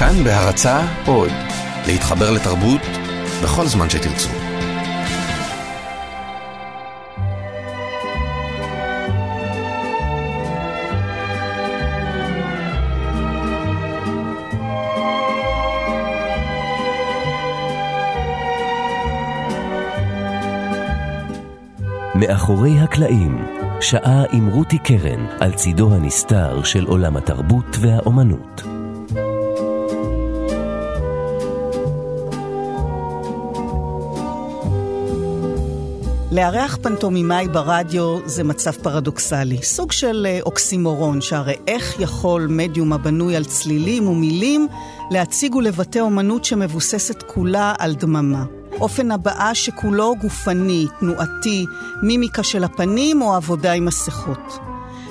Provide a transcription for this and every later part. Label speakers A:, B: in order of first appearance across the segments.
A: כאן בהרצה עוד, להתחבר לתרבות בכל זמן שתרצו.
B: מאחורי הקלעים, שעה עם רותי קרן על צידו הנסתר של עולם התרבות והאומנות.
C: לארח פנטומימאי ברדיו זה מצב פרדוקסלי, סוג של אה, אוקסימורון, שהרי איך יכול מדיום הבנוי על צלילים ומילים להציג ולבטא אומנות שמבוססת כולה על דממה? אופן הבעה שכולו גופני, תנועתי, מימיקה של הפנים או עבודה עם מסכות.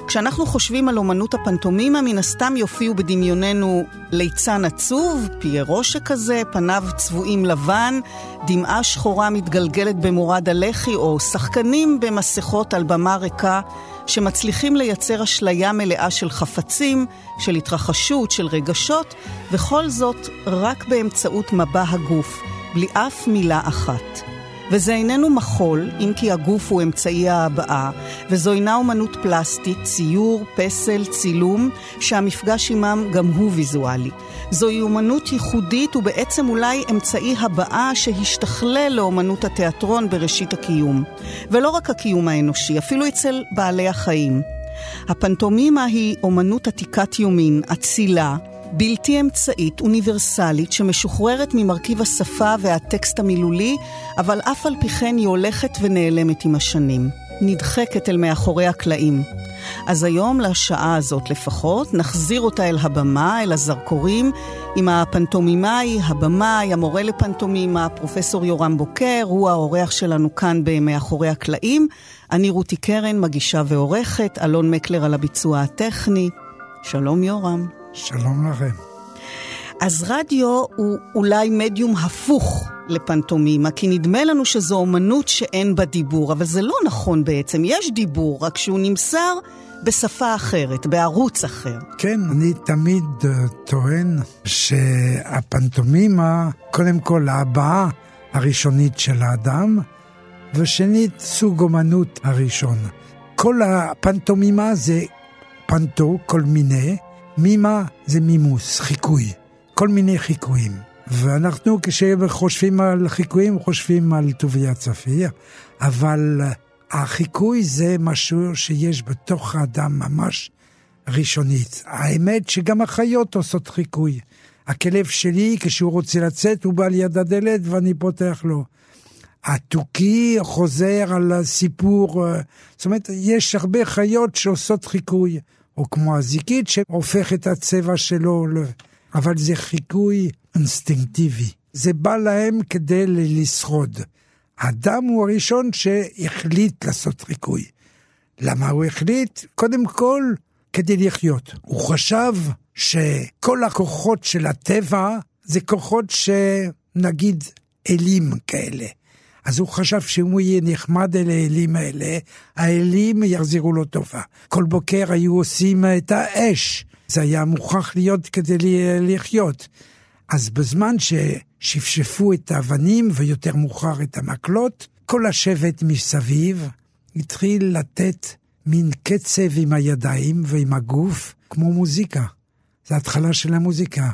C: כשאנחנו חושבים על אומנות הפנטומימה, מן הסתם יופיעו בדמיוננו ליצן עצוב, פיירו שכזה, פניו צבועים לבן, דמעה שחורה מתגלגלת במורד הלחי, או שחקנים במסכות על במה ריקה, שמצליחים לייצר אשליה מלאה של חפצים, של התרחשות, של רגשות, וכל זאת רק באמצעות מבע הגוף, בלי אף מילה אחת. וזה איננו מחול, אם כי הגוף הוא אמצעי ההבעה, וזו אינה אומנות פלסטית, ציור, פסל, צילום, שהמפגש עמם גם הוא ויזואלי. זוהי אומנות ייחודית ובעצם אולי אמצעי הבעה שהשתכלל לאומנות התיאטרון בראשית הקיום. ולא רק הקיום האנושי, אפילו אצל בעלי החיים. הפנטומימה היא אומנות עתיקת יומין, אצילה, בלתי אמצעית, אוניברסלית, שמשוחררת ממרכיב השפה והטקסט המילולי, אבל אף על פי כן היא הולכת ונעלמת עם השנים. נדחקת אל מאחורי הקלעים. אז היום, לשעה הזאת לפחות, נחזיר אותה אל הבמה, אל הזרקורים, עם הפנטומימאי, הבמאי, המורה לפנטומימה, פרופסור יורם בוקר, הוא האורח שלנו כאן במאחורי הקלעים. אני רותי קרן, מגישה ועורכת, אלון מקלר על הביצוע הטכני. שלום יורם.
D: שלום לכם.
C: אז רדיו הוא אולי מדיום הפוך לפנטומימה, כי נדמה לנו שזו אומנות שאין בה דיבור, אבל זה לא נכון בעצם. יש דיבור, רק שהוא נמסר בשפה אחרת, בערוץ אחר.
D: כן, אני תמיד uh, טוען שהפנטומימה, קודם כל ההבעה הראשונית של האדם, ושנית, סוג אומנות הראשון. כל הפנטומימה זה פנטו, כל מיני, מימה זה מימוס, חיקוי. כל מיני חיקויים. ואנחנו כשחושבים על חיקויים, חושבים על טוביה צפיר, אבל החיקוי זה משהו שיש בתוך האדם ממש ראשונית. האמת שגם החיות עושות חיקוי. הכלב שלי, כשהוא רוצה לצאת, הוא בא ליד הדלת ואני פותח לו. התוכי חוזר על הסיפור, זאת אומרת, יש הרבה חיות שעושות חיקוי. או כמו הזיקית שהופך את הצבע שלו, אבל זה חיקוי אינסטינקטיבי. זה בא להם כדי לשרוד. האדם הוא הראשון שהחליט לעשות חיקוי. למה הוא החליט? קודם כל, כדי לחיות. הוא חשב שכל הכוחות של הטבע זה כוחות שנגיד אלים כאלה. אז הוא חשב שאם הוא יהיה נחמד אל האלים האלה, האלים יחזירו לו טובה. כל בוקר היו עושים את האש. זה היה מוכרח להיות כדי לחיות. אז בזמן ששפשפו את האבנים, ויותר מאוחר את המקלות, כל השבט מסביב התחיל לתת מין קצב עם הידיים ועם הגוף, כמו מוזיקה. זו התחלה של המוזיקה.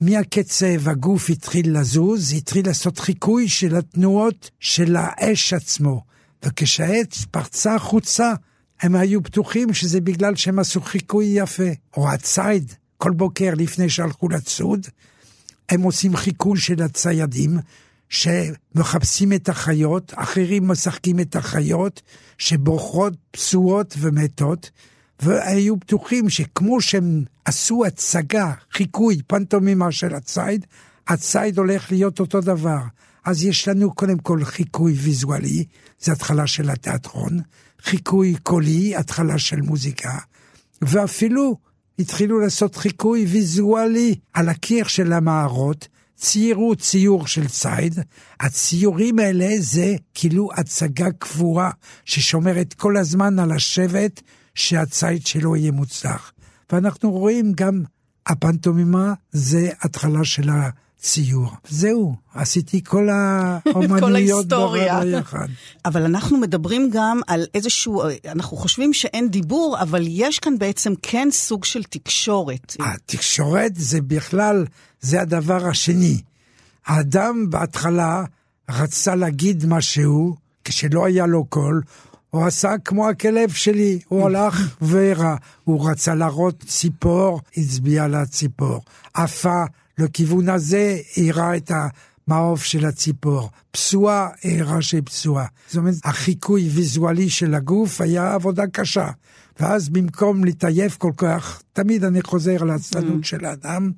D: מהקצב הגוף התחיל לזוז, התחיל לעשות חיקוי של התנועות של האש עצמו. וכשהעץ פרצה החוצה, הם היו בטוחים שזה בגלל שהם עשו חיקוי יפה. או הציד, כל בוקר לפני שהלכו לצוד, הם עושים חיקוי של הציידים, שמחפשים את החיות, אחרים משחקים את החיות, שבורחות פסועות ומתות, והיו בטוחים שכמו שהם עשו הצגה, חיקוי, פנטומימה של הציד, הציד הולך להיות אותו דבר. אז יש לנו קודם כל חיקוי ויזואלי, זה התחלה של התיאטרון, חיקוי קולי, התחלה של מוזיקה, ואפילו התחילו לעשות חיקוי ויזואלי על הקיר של המערות, ציירו ציור של ציד, הציורים האלה זה כאילו הצגה קבועה ששומרת כל הזמן על השבט שהציד שלו יהיה מוצלח. ואנחנו רואים גם הפנטומימה זה התחלה של הציור. זהו, עשיתי כל האומנויות ביחד.
C: אבל אנחנו מדברים גם על איזשהו, אנחנו חושבים שאין דיבור, אבל יש כאן בעצם כן סוג של תקשורת.
D: התקשורת זה בכלל, זה הדבר השני. האדם בהתחלה רצה להגיד משהו, כשלא היה לו קול, הוא עשה כמו הכלב שלי, הוא הלך והראה. הוא רצה להראות ציפור, הצביע לציפור. עפה לכיוון הזה, הראה את המעוף של הציפור. פסועה, הראה שהיא פסועה. זאת אומרת, החיקוי ויזואלי של הגוף היה עבודה קשה. ואז במקום להתעייף כל כך, תמיד אני חוזר לעצלנות של האדם,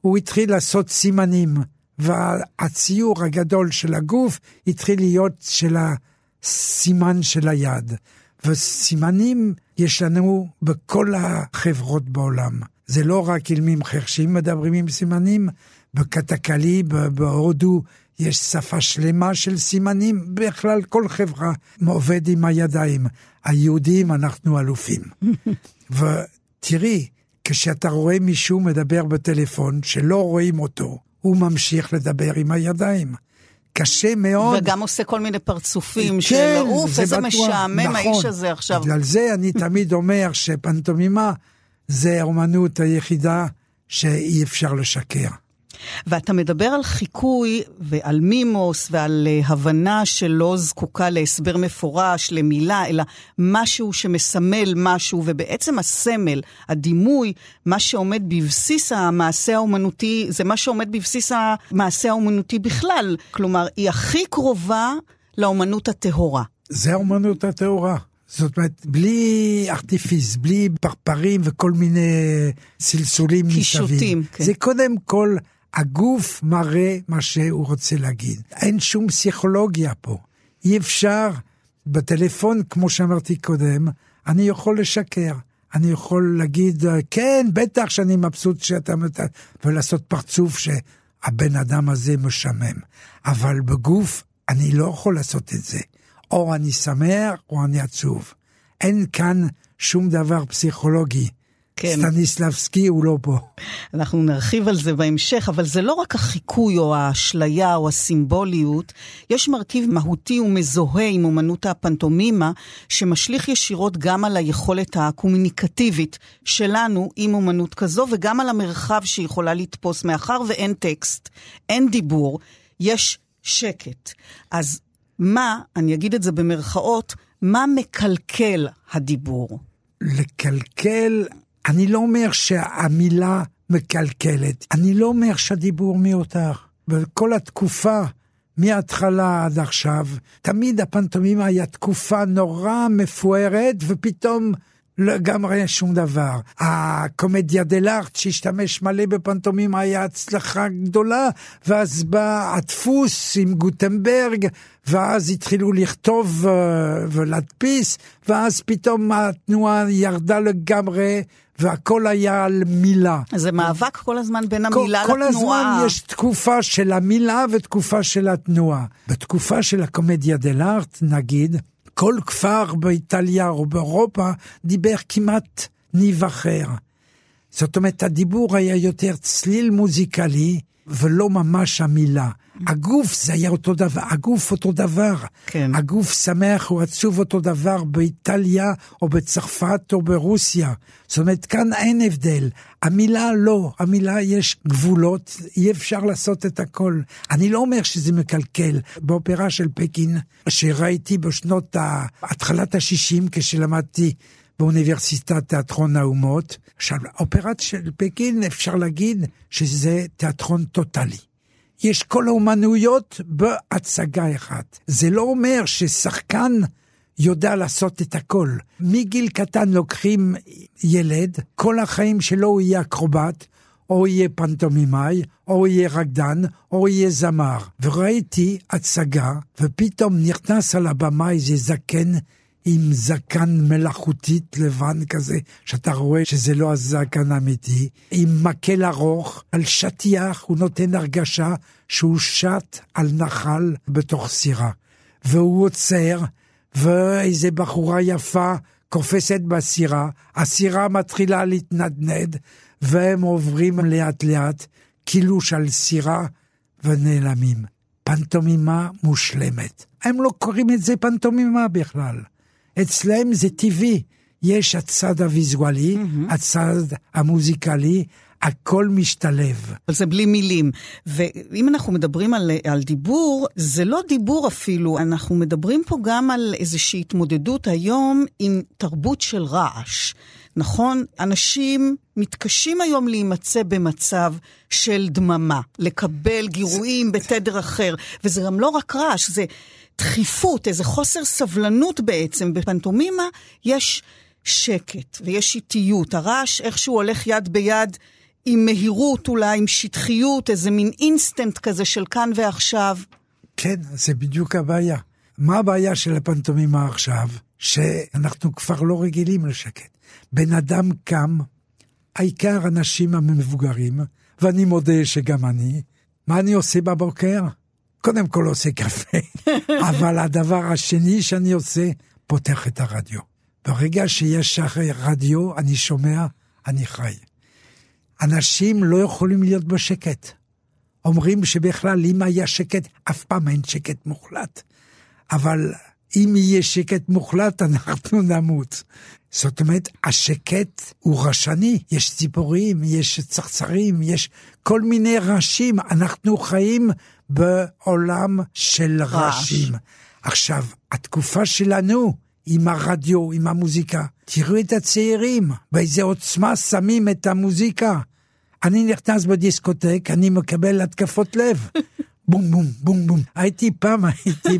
D: הוא התחיל לעשות סימנים. והציור הגדול של הגוף התחיל להיות של הסימן של היד. וסימנים יש לנו בכל החברות בעולם. זה לא רק אילמים חרשים מדברים עם סימנים, בקטקלי, בהודו, יש שפה שלמה של סימנים, בכלל כל חברה עובד עם הידיים. היהודים, אנחנו אלופים. ותראי, כשאתה רואה מישהו מדבר בטלפון שלא רואים אותו, הוא ממשיך לדבר עם הידיים. קשה מאוד.
C: וגם עושה כל מיני פרצופים כן, של עוף, איזה בטוח, משעמם נכון. האיש הזה עכשיו.
D: בגלל זה אני תמיד אומר שפנטומימה זה האומנות היחידה שאי אפשר לשקר.
C: ואתה מדבר על חיקוי ועל מימוס ועל אה, הבנה שלא זקוקה להסבר מפורש, למילה, אלא משהו שמסמל משהו, ובעצם הסמל, הדימוי, מה שעומד בבסיס המעשה האומנותי, זה מה שעומד בבסיס המעשה האומנותי בכלל. כלומר, היא הכי קרובה לאומנות הטהורה.
D: זה האומנות הטהורה. זאת אומרת, בלי ארטיפיס, בלי פרפרים וכל מיני סלסולים מסביב. קישוטים, כן. זה קודם כל הגוף מראה מה שהוא רוצה להגיד. אין שום פסיכולוגיה פה. אי אפשר, בטלפון, כמו שאמרתי קודם, אני יכול לשקר. אני יכול להגיד, כן, בטח שאני מבסוט שאתה... ולעשות פרצוף שהבן אדם הזה משמם. אבל בגוף, אני לא יכול לעשות את זה. או אני שמח או אני עצוב. אין כאן שום דבר פסיכולוגי. כן. סטניסלבסקי הוא לא פה.
C: אנחנו נרחיב על זה בהמשך, אבל זה לא רק החיקוי או האשליה או הסימבוליות, יש מרכיב מהותי ומזוהה עם אומנות הפנטומימה, שמשליך ישירות גם על היכולת הקומוניקטיבית שלנו עם אומנות כזו, וגם על המרחב שהיא יכולה לתפוס, מאחר ואין טקסט, אין דיבור, יש שקט. אז מה, אני אגיד את זה במרכאות, מה מקלקל הדיבור?
D: לקלקל אני לא אומר שהמילה מקלקלת, אני לא אומר שהדיבור מיותר. בכל התקופה, מההתחלה עד עכשיו, תמיד הפנטומימה היה תקופה נורא מפוארת, ופתאום לגמרי שום דבר. הקומדיה דלארט שהשתמש מלא בפנטומימה היה הצלחה גדולה, ואז בא הדפוס עם גוטנברג, ואז התחילו לכתוב uh, ולהדפיס, ואז פתאום התנועה ירדה לגמרי, והכל היה על מילה.
C: זה מאבק כל הזמן בין המילה כל, לתנועה.
D: כל הזמן יש תקופה של המילה ותקופה של התנועה. בתקופה של הקומדיה דלארט, נגיד, כל כפר באיטליה או באירופה דיבר כמעט ניב אחר. זאת אומרת, הדיבור היה יותר צליל מוזיקלי ולא ממש המילה. הגוף זה היה אותו דבר, הגוף אותו דבר. כן. הגוף שמח או עצוב אותו דבר באיטליה או בצרפת או ברוסיה. זאת אומרת, כאן אין הבדל. המילה לא, המילה יש גבולות, אי אפשר לעשות את הכל. אני לא אומר שזה מקלקל. באופרה של פקין, שראיתי בשנות התחלת ה-60 כשלמדתי באוניברסיטת תיאטרון האומות. עכשיו, אופרת של פקין, אפשר להגיד שזה תיאטרון טוטאלי. יש כל האומנויות בהצגה אחת. זה לא אומר ששחקן יודע לעשות את הכל. מגיל קטן לוקחים ילד, כל החיים שלו הוא יהיה אקרובט, או יהיה פנטומימאי, או יהיה רקדן, או יהיה זמר. וראיתי הצגה, ופתאום נכנס על הבמה איזה זקן עם זקן מלאכותית לבן כזה, שאתה רואה שזה לא הזקן האמיתי, עם מקל ארוך, על שטיח, הוא נותן הרגשה שהוא שט על נחל בתוך סירה. והוא עוצר, ואיזה בחורה יפה קופסת בסירה, הסירה מתחילה להתנדנד, והם עוברים לאט לאט, קילוש על סירה, ונעלמים. פנטומימה מושלמת. הם לא קוראים את זה פנטומימה בכלל. אצלם זה טבעי. יש הצד הוויזואלי, mm-hmm. הצד המוזיקלי, הכל משתלב.
C: אבל זה בלי מילים. ואם אנחנו מדברים על, על דיבור, זה לא דיבור אפילו, אנחנו מדברים פה גם על איזושהי התמודדות היום עם תרבות של רעש. נכון? אנשים מתקשים היום להימצא במצב של דממה, לקבל גירויים בתדר אחר, וזה גם לא רק רעש, זה דחיפות, איזה חוסר סבלנות בעצם. בפנטומימה יש שקט ויש איטיות, הרעש איכשהו הולך יד ביד עם מהירות אולי, עם שטחיות, איזה מין אינסטנט כזה של כאן ועכשיו.
D: כן, זה בדיוק הבעיה. מה הבעיה של הפנטומימה עכשיו? שאנחנו כבר לא רגילים לשקט. בן אדם קם, העיקר אנשים המבוגרים, ואני מודה שגם אני, מה אני עושה בבוקר? קודם כל עושה קפה, אבל הדבר השני שאני עושה, פותח את הרדיו. ברגע שיש רדיו, אני שומע, אני חי. אנשים לא יכולים להיות בשקט. אומרים שבכלל, אם היה שקט, אף פעם אין שקט מוחלט. אבל אם יהיה שקט מוחלט, אנחנו נמות. זאת אומרת, השקט הוא רשני, יש ציפורים, יש צרצרים, יש כל מיני רעשים. אנחנו חיים בעולם של רעשים. עכשיו, התקופה שלנו, עם הרדיו, עם המוזיקה, תראו את הצעירים, באיזה עוצמה שמים את המוזיקה. אני נכנס בדיסקוטק, אני מקבל התקפות לב. בום בום בום בום. הייתי פעם, הייתי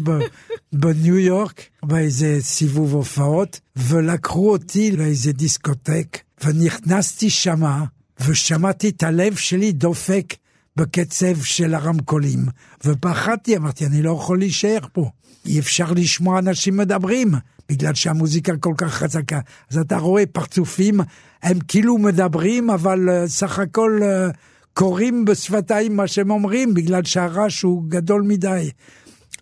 D: בניו יורק, באיזה סיבוב הופעות, ולקחו אותי לאיזה דיסקוטק, ונכנסתי שמה, ושמעתי את הלב שלי דופק בקצב של הרמקולים, ופחדתי, אמרתי, אני לא יכול להישאר פה. אי אפשר לשמוע אנשים מדברים, בגלל שהמוזיקה כל כך חזקה. אז אתה רואה פרצופים, הם כאילו מדברים, אבל uh, סך הכל uh, קוראים בשפתיים מה שהם אומרים, בגלל שהרעש הוא גדול מדי.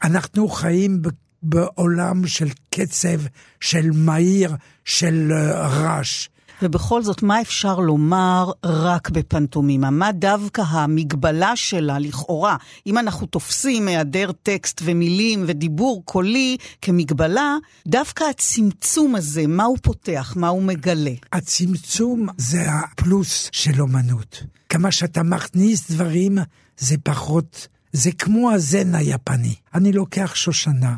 D: אנחנו חיים בעולם של קצב, של מהיר, של uh, רעש.
C: ובכל זאת, מה אפשר לומר רק בפנטומימה? מה דווקא המגבלה שלה, לכאורה, אם אנחנו תופסים היעדר טקסט ומילים ודיבור קולי כמגבלה, דווקא הצמצום הזה, מה הוא פותח, מה הוא מגלה?
D: הצמצום זה הפלוס של אומנות. כמה שאתה מכניס דברים, זה פחות... זה כמו הזן היפני. אני לוקח שושנה,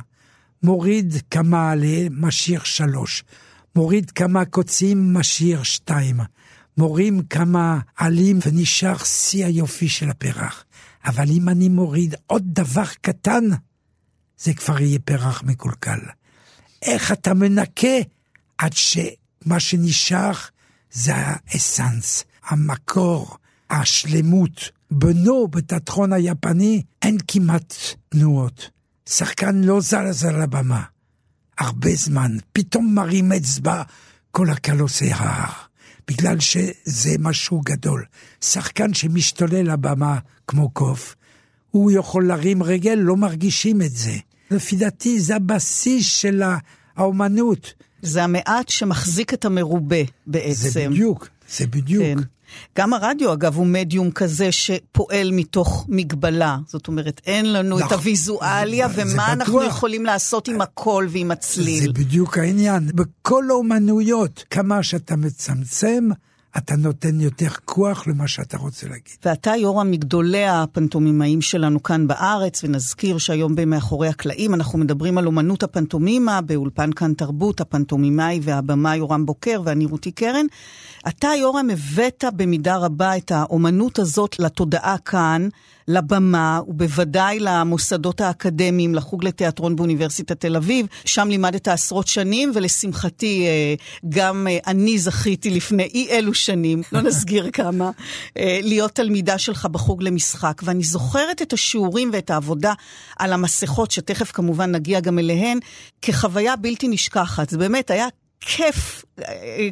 D: מוריד כמה עלה, משאיר שלוש. מוריד כמה קוצים, משאיר שתיים. מורים כמה עלים, ונשאר שיא היופי של הפרח. אבל אם אני מוריד עוד דבר קטן, זה כבר יהיה פרח מקולקל. איך אתה מנקה עד שמה שנשאר זה האסנס, המקור, השלמות. בנו, בתיאטרון היפני, אין כמעט תנועות. שחקן לא זז על הבמה. הרבה זמן, פתאום מרים אצבע, כל הקל עושה הר, בגלל שזה משהו גדול. שחקן שמשתולל לבמה כמו קוף, הוא יכול להרים רגל, לא מרגישים את זה. לפי דעתי זה הבסיס של האומנות.
C: זה המעט שמחזיק את המרובה בעצם.
D: זה בדיוק, זה בדיוק. כן.
C: גם הרדיו, אגב, הוא מדיום כזה שפועל מתוך מגבלה. זאת אומרת, אין לנו את נכון. הוויזואליה, ומה אנחנו יכולים לעשות עם הקול ועם הצליל.
D: זה בדיוק העניין. בכל האומנויות, כמה שאתה מצמצם, אתה נותן יותר כוח למה שאתה רוצה להגיד.
C: ואתה, יורם, מגדולי הפנטומימאים שלנו כאן בארץ, ונזכיר שהיום במאחורי הקלעים אנחנו מדברים על אומנות הפנטומימה, באולפן כאן תרבות, הפנטומימאי והבמאי יורם בוקר ואני רותי קרן. אתה, יורם, הבאת במידה רבה את האומנות הזאת לתודעה כאן, לבמה, ובוודאי למוסדות האקדמיים, לחוג לתיאטרון באוניברסיטת תל אביב. שם לימדת עשרות שנים, ולשמחתי, אה, גם אה, אני זכיתי לפני אי אלו שנים, לא נסגיר כמה, אה, להיות תלמידה שלך בחוג למשחק. ואני זוכרת את השיעורים ואת העבודה על המסכות, שתכף כמובן נגיע גם אליהן, כחוויה בלתי נשכחת. זה באמת היה כיף,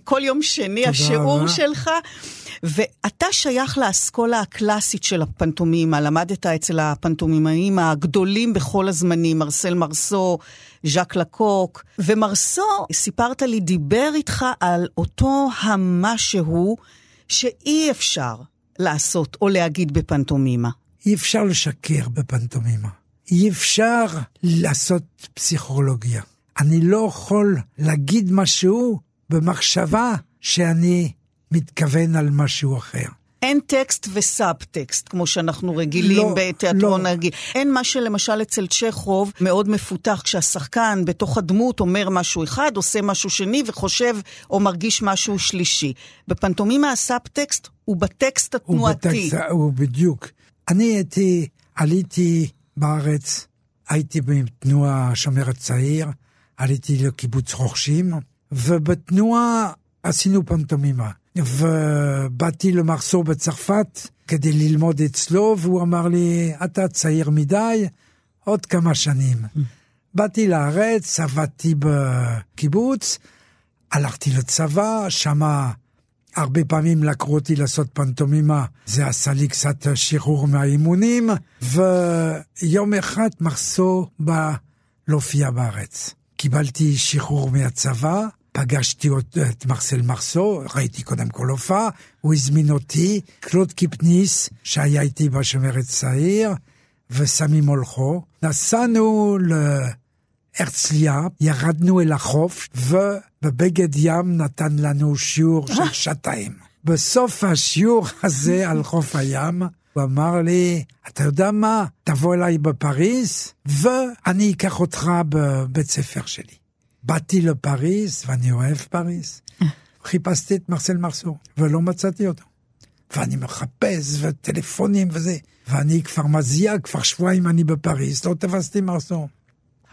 C: כל יום שני השיעור רבה. שלך. ואתה שייך לאסכולה הקלאסית של הפנטומימה, למדת אצל הפנטומימאים הגדולים בכל הזמנים, מרסל מרסו, ז'אק לקוק, ומרסו, סיפרת לי, דיבר איתך על אותו המשהו שאי אפשר לעשות או להגיד בפנטומימה?
D: אי אפשר לשקר בפנטומימה. אי אפשר לעשות פסיכולוגיה. אני לא יכול להגיד משהו במחשבה שאני מתכוון על משהו אחר.
C: אין טקסט וסאב-טקסט, כמו שאנחנו רגילים לא, בתיאטרון לא. רגיל. אין מה שלמשל אצל צ'כוב מאוד מפותח, כשהשחקן בתוך הדמות אומר משהו אחד, עושה משהו שני וחושב או מרגיש משהו שלישי. בפנטומימה הסאב-טקסט הוא בטקסט התנועתי. הוא בטקסט,
D: הוא בדיוק. אני הייתי, עליתי בארץ, הייתי בתנועה השומר הצעיר, עליתי לקיבוץ רוכשים, ובתנועה עשינו פנטומימה. ובאתי למחסור בצרפת כדי ללמוד אצלו, והוא אמר לי, אתה צעיר מדי, עוד כמה שנים. באתי לארץ, עבדתי בקיבוץ, הלכתי לצבא, שמה הרבה פעמים לקחו אותי לעשות פנטומימה, זה עשה לי קצת שחרור מהאימונים, ויום אחד מחסור בא להופיע בארץ. קיבלתי שחרור מהצבא, פגשתי את מרסל מרסו, ראיתי קודם כל הופעה, הוא הזמין אותי, קלוד קיפניס, שהיה איתי בשומרת צעיר, וסמי מולכו. נסענו להרצליה, ירדנו אל החוף, ובבגד ים נתן לנו שיעור של שעתיים. בסוף השיעור הזה על חוף הים, הוא אמר לי, אתה יודע מה, תבוא אליי בפריז, ואני אקח אותך בבית ספר שלי. באתי לפריז, ואני אוהב פריז. חיפשתי את מרסל מרסו, ולא מצאתי אותו. ואני מחפש, וטלפונים וזה, ואני כבר מזיע, כבר שבועיים אני בפריז, לא תפסתי מרסו.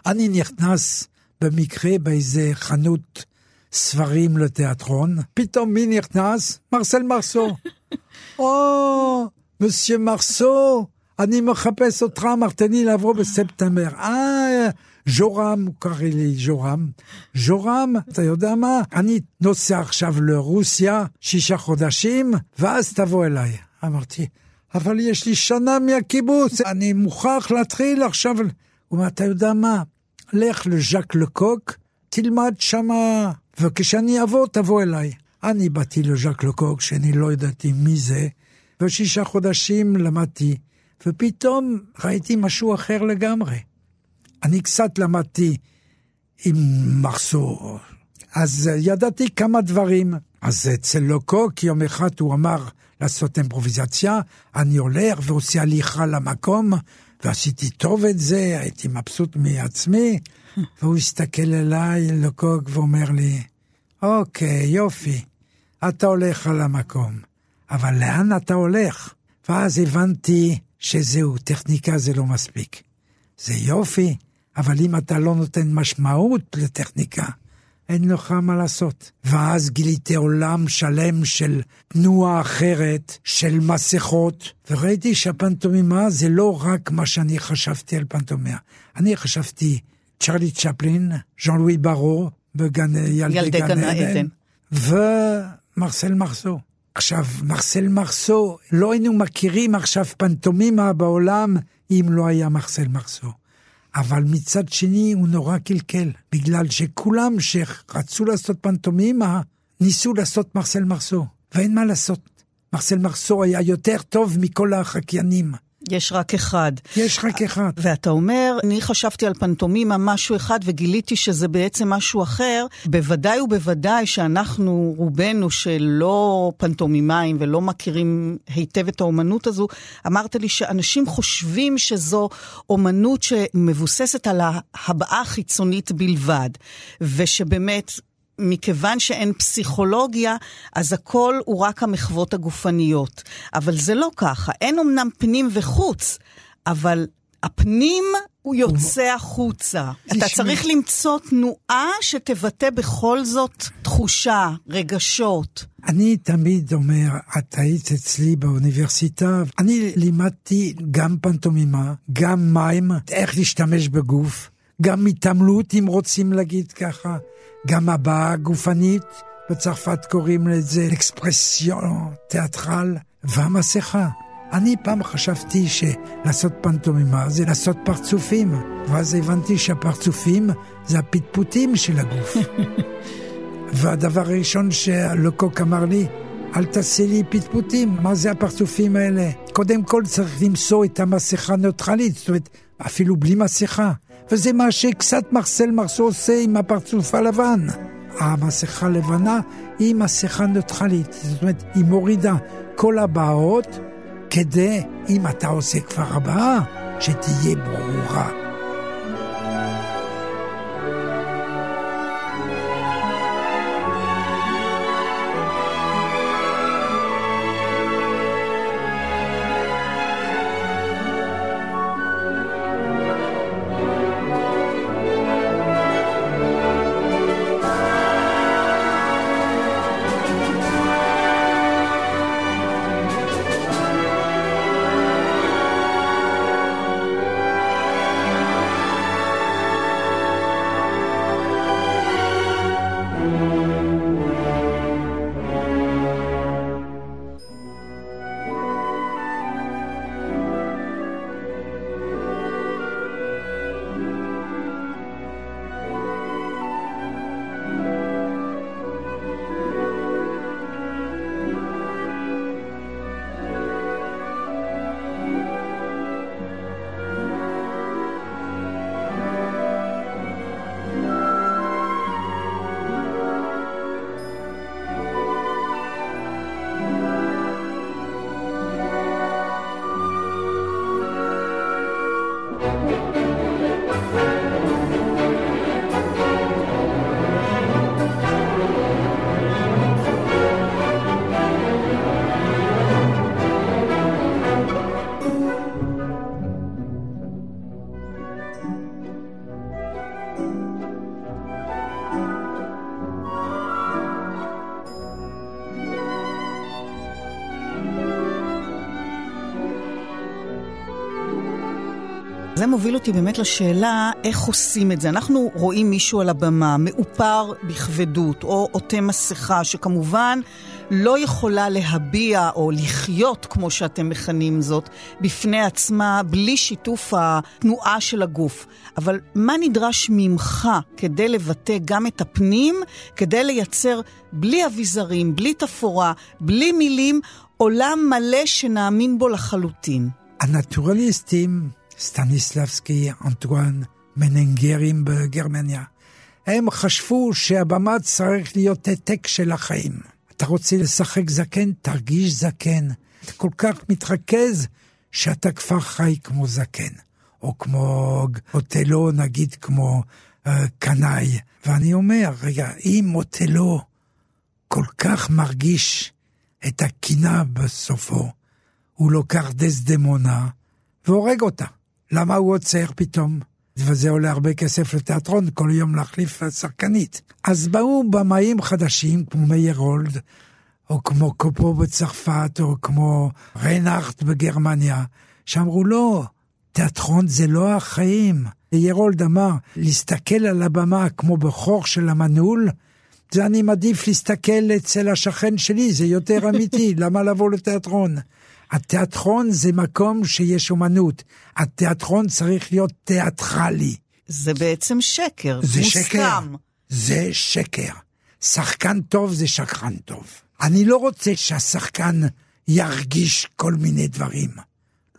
D: אני נכנס במקרה באיזה חנות ספרים לתיאטרון, פתאום מי נכנס? מרסל מרסו. או, מסיו מרסו, אני מחפש אותך, אמרת לי לבוא בספטמבר. אה, ז'ורם, הוא קרא לי ז'ורם. ז'ורם, אתה יודע מה? אני נוסע עכשיו לרוסיה, שישה חודשים, ואז תבוא אליי. אמרתי, אבל יש לי שנה מהקיבוץ, אני מוכרח להתחיל עכשיו. הוא אומר, אתה יודע מה? לך לז'אק לקוק, תלמד שמה, וכשאני אבוא, תבוא אליי. אני באתי לז'אק לקוק, שאני לא ידעתי מי זה, ושישה חודשים למדתי, ופתאום ראיתי משהו אחר לגמרי. אני קצת למדתי עם מחסור, אז ידעתי כמה דברים. אז אצל לוקוק יום אחד הוא אמר לעשות אימפרוביזציה, אני הולך ועושה הליכה למקום, ועשיתי טוב את זה, הייתי מבסוט מעצמי, והוא הסתכל אליי, לוקוק, ואומר לי, אוקיי, יופי, אתה הולך על המקום, אבל לאן אתה הולך? ואז הבנתי שזהו, טכניקה זה לא מספיק. זה יופי, אבל אם אתה לא נותן משמעות לטכניקה, אין לך מה לעשות. ואז גיליתי עולם שלם של תנועה אחרת, של מסכות, וראיתי שהפנטומימה זה לא רק מה שאני חשבתי על פנטומימה. אני חשבתי צ'רלי צ'פלין, ז'אן לואי ברו, בגן ילדי, ילדי גן עדן, ומרסל מרסו. עכשיו, מרסל מרסו, לא היינו מכירים עכשיו פנטומימה בעולם אם לא היה מרסל מרסו. אבל מצד שני הוא נורא קלקל, בגלל שכולם שרצו לעשות פנטומימה, ניסו לעשות מרסל מרסו, ואין מה לעשות. מרסל מרסו היה יותר טוב מכל החקיינים.
C: יש רק אחד.
D: יש רק אחד.
C: ואתה אומר, אני חשבתי על פנטומימה משהו אחד וגיליתי שזה בעצם משהו אחר. בוודאי ובוודאי שאנחנו, רובנו שלא פנטומימאים ולא מכירים היטב את האומנות הזו, אמרת לי שאנשים חושבים שזו אומנות שמבוססת על ההבעה החיצונית בלבד, ושבאמת... מכיוון שאין פסיכולוגיה, אז הכל הוא רק המחוות הגופניות. אבל זה לא ככה, אין אמנם פנים וחוץ, אבל הפנים הוא יוצא החוצה. אתה צריך למצוא תנועה שתבטא בכל זאת תחושה, רגשות.
D: אני תמיד אומר, את היית אצלי באוניברסיטה, אני לימדתי גם פנטומימה, גם מים, איך להשתמש בגוף, גם התעמלות, אם רוצים להגיד ככה. גם הבעה גופנית, בצרפת קוראים לזה אקספרסיון תיאטרל, והמסכה. אני פעם חשבתי שלעשות פנטומימה זה לעשות פרצופים, ואז הבנתי שהפרצופים זה הפטפוטים של הגוף. והדבר הראשון שלוקוק אמר לי, אל תעשי לי פטפוטים, מה זה הפרצופים האלה? קודם כל צריך למצוא את המסכה ניטרלית, זאת אומרת, אפילו בלי מסכה. וזה מה שקצת מרסל מרסו עושה עם הפרצוף הלבן. המסכה הלבנה היא מסכה ניטרלית, זאת אומרת, היא מורידה כל הבעות כדי, אם אתה עושה כבר הבעה, שתהיה ברורה.
C: מוביל אותי באמת לשאלה איך עושים את זה. אנחנו רואים מישהו על הבמה, מאופר בכבדות, או עוטה מסכה, שכמובן לא יכולה להביע או לחיות, כמו שאתם מכנים זאת, בפני עצמה, בלי שיתוף התנועה של הגוף. אבל מה נדרש ממך כדי לבטא גם את הפנים, כדי לייצר בלי אביזרים, בלי תפאורה, בלי מילים, עולם מלא שנאמין בו לחלוטין?
D: הנטורליסטים סטניסלבסקי, אנטואן, מננגרים בגרמניה. הם חשבו שהבמה צריך להיות העתק של החיים. אתה רוצה לשחק זקן? תרגיש זקן. אתה כל כך מתרכז שאתה כבר חי כמו זקן. או כמו אוטלו, נגיד כמו אה, קנאי. ואני אומר, רגע, אם אוטלו כל כך מרגיש את הקינה בסופו, הוא לוקח דסדמונה והורג אותה. למה הוא עוצר פתאום? וזה עולה הרבה כסף לתיאטרון, כל יום להחליף שחקנית. אז באו במאים חדשים, כמו מאיר הולד, או כמו קופו בצרפת, או כמו ריינארט בגרמניה, שאמרו, לא, תיאטרון זה לא החיים. ירולד אמר, להסתכל על הבמה כמו בחור של המנעול, זה אני מעדיף להסתכל אצל השכן שלי, זה יותר אמיתי, למה לבוא לתיאטרון? התיאטרון זה מקום שיש אומנות. התיאטרון צריך להיות תיאטרלי.
C: זה בעצם שקר,
D: זה
C: מוסכם.
D: שקר. זה שקר. שחקן טוב זה שקרן טוב. אני לא רוצה שהשחקן ירגיש כל מיני דברים.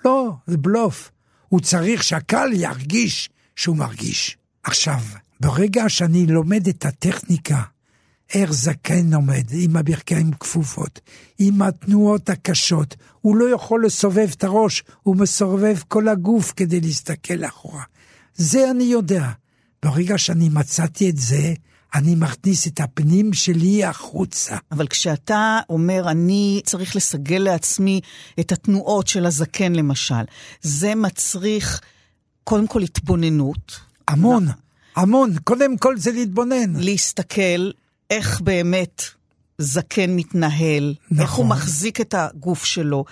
D: לא, זה בלוף. הוא צריך שהקהל ירגיש שהוא מרגיש. עכשיו, ברגע שאני לומד את הטכניקה איך זקן עומד, עם הברכיים כפופות, עם התנועות הקשות. הוא לא יכול לסובב את הראש, הוא מסובב כל הגוף כדי להסתכל אחורה. זה אני יודע. ברגע שאני מצאתי את זה, אני מכניס את הפנים שלי החוצה.
C: אבל כשאתה אומר, אני צריך לסגל לעצמי את התנועות של הזקן למשל, זה מצריך קודם כל התבוננות.
D: המון, המון. קודם כל זה להתבונן.
C: להסתכל איך באמת זקן מתנהל, נכון. איך הוא מחזיק את הגוף שלו.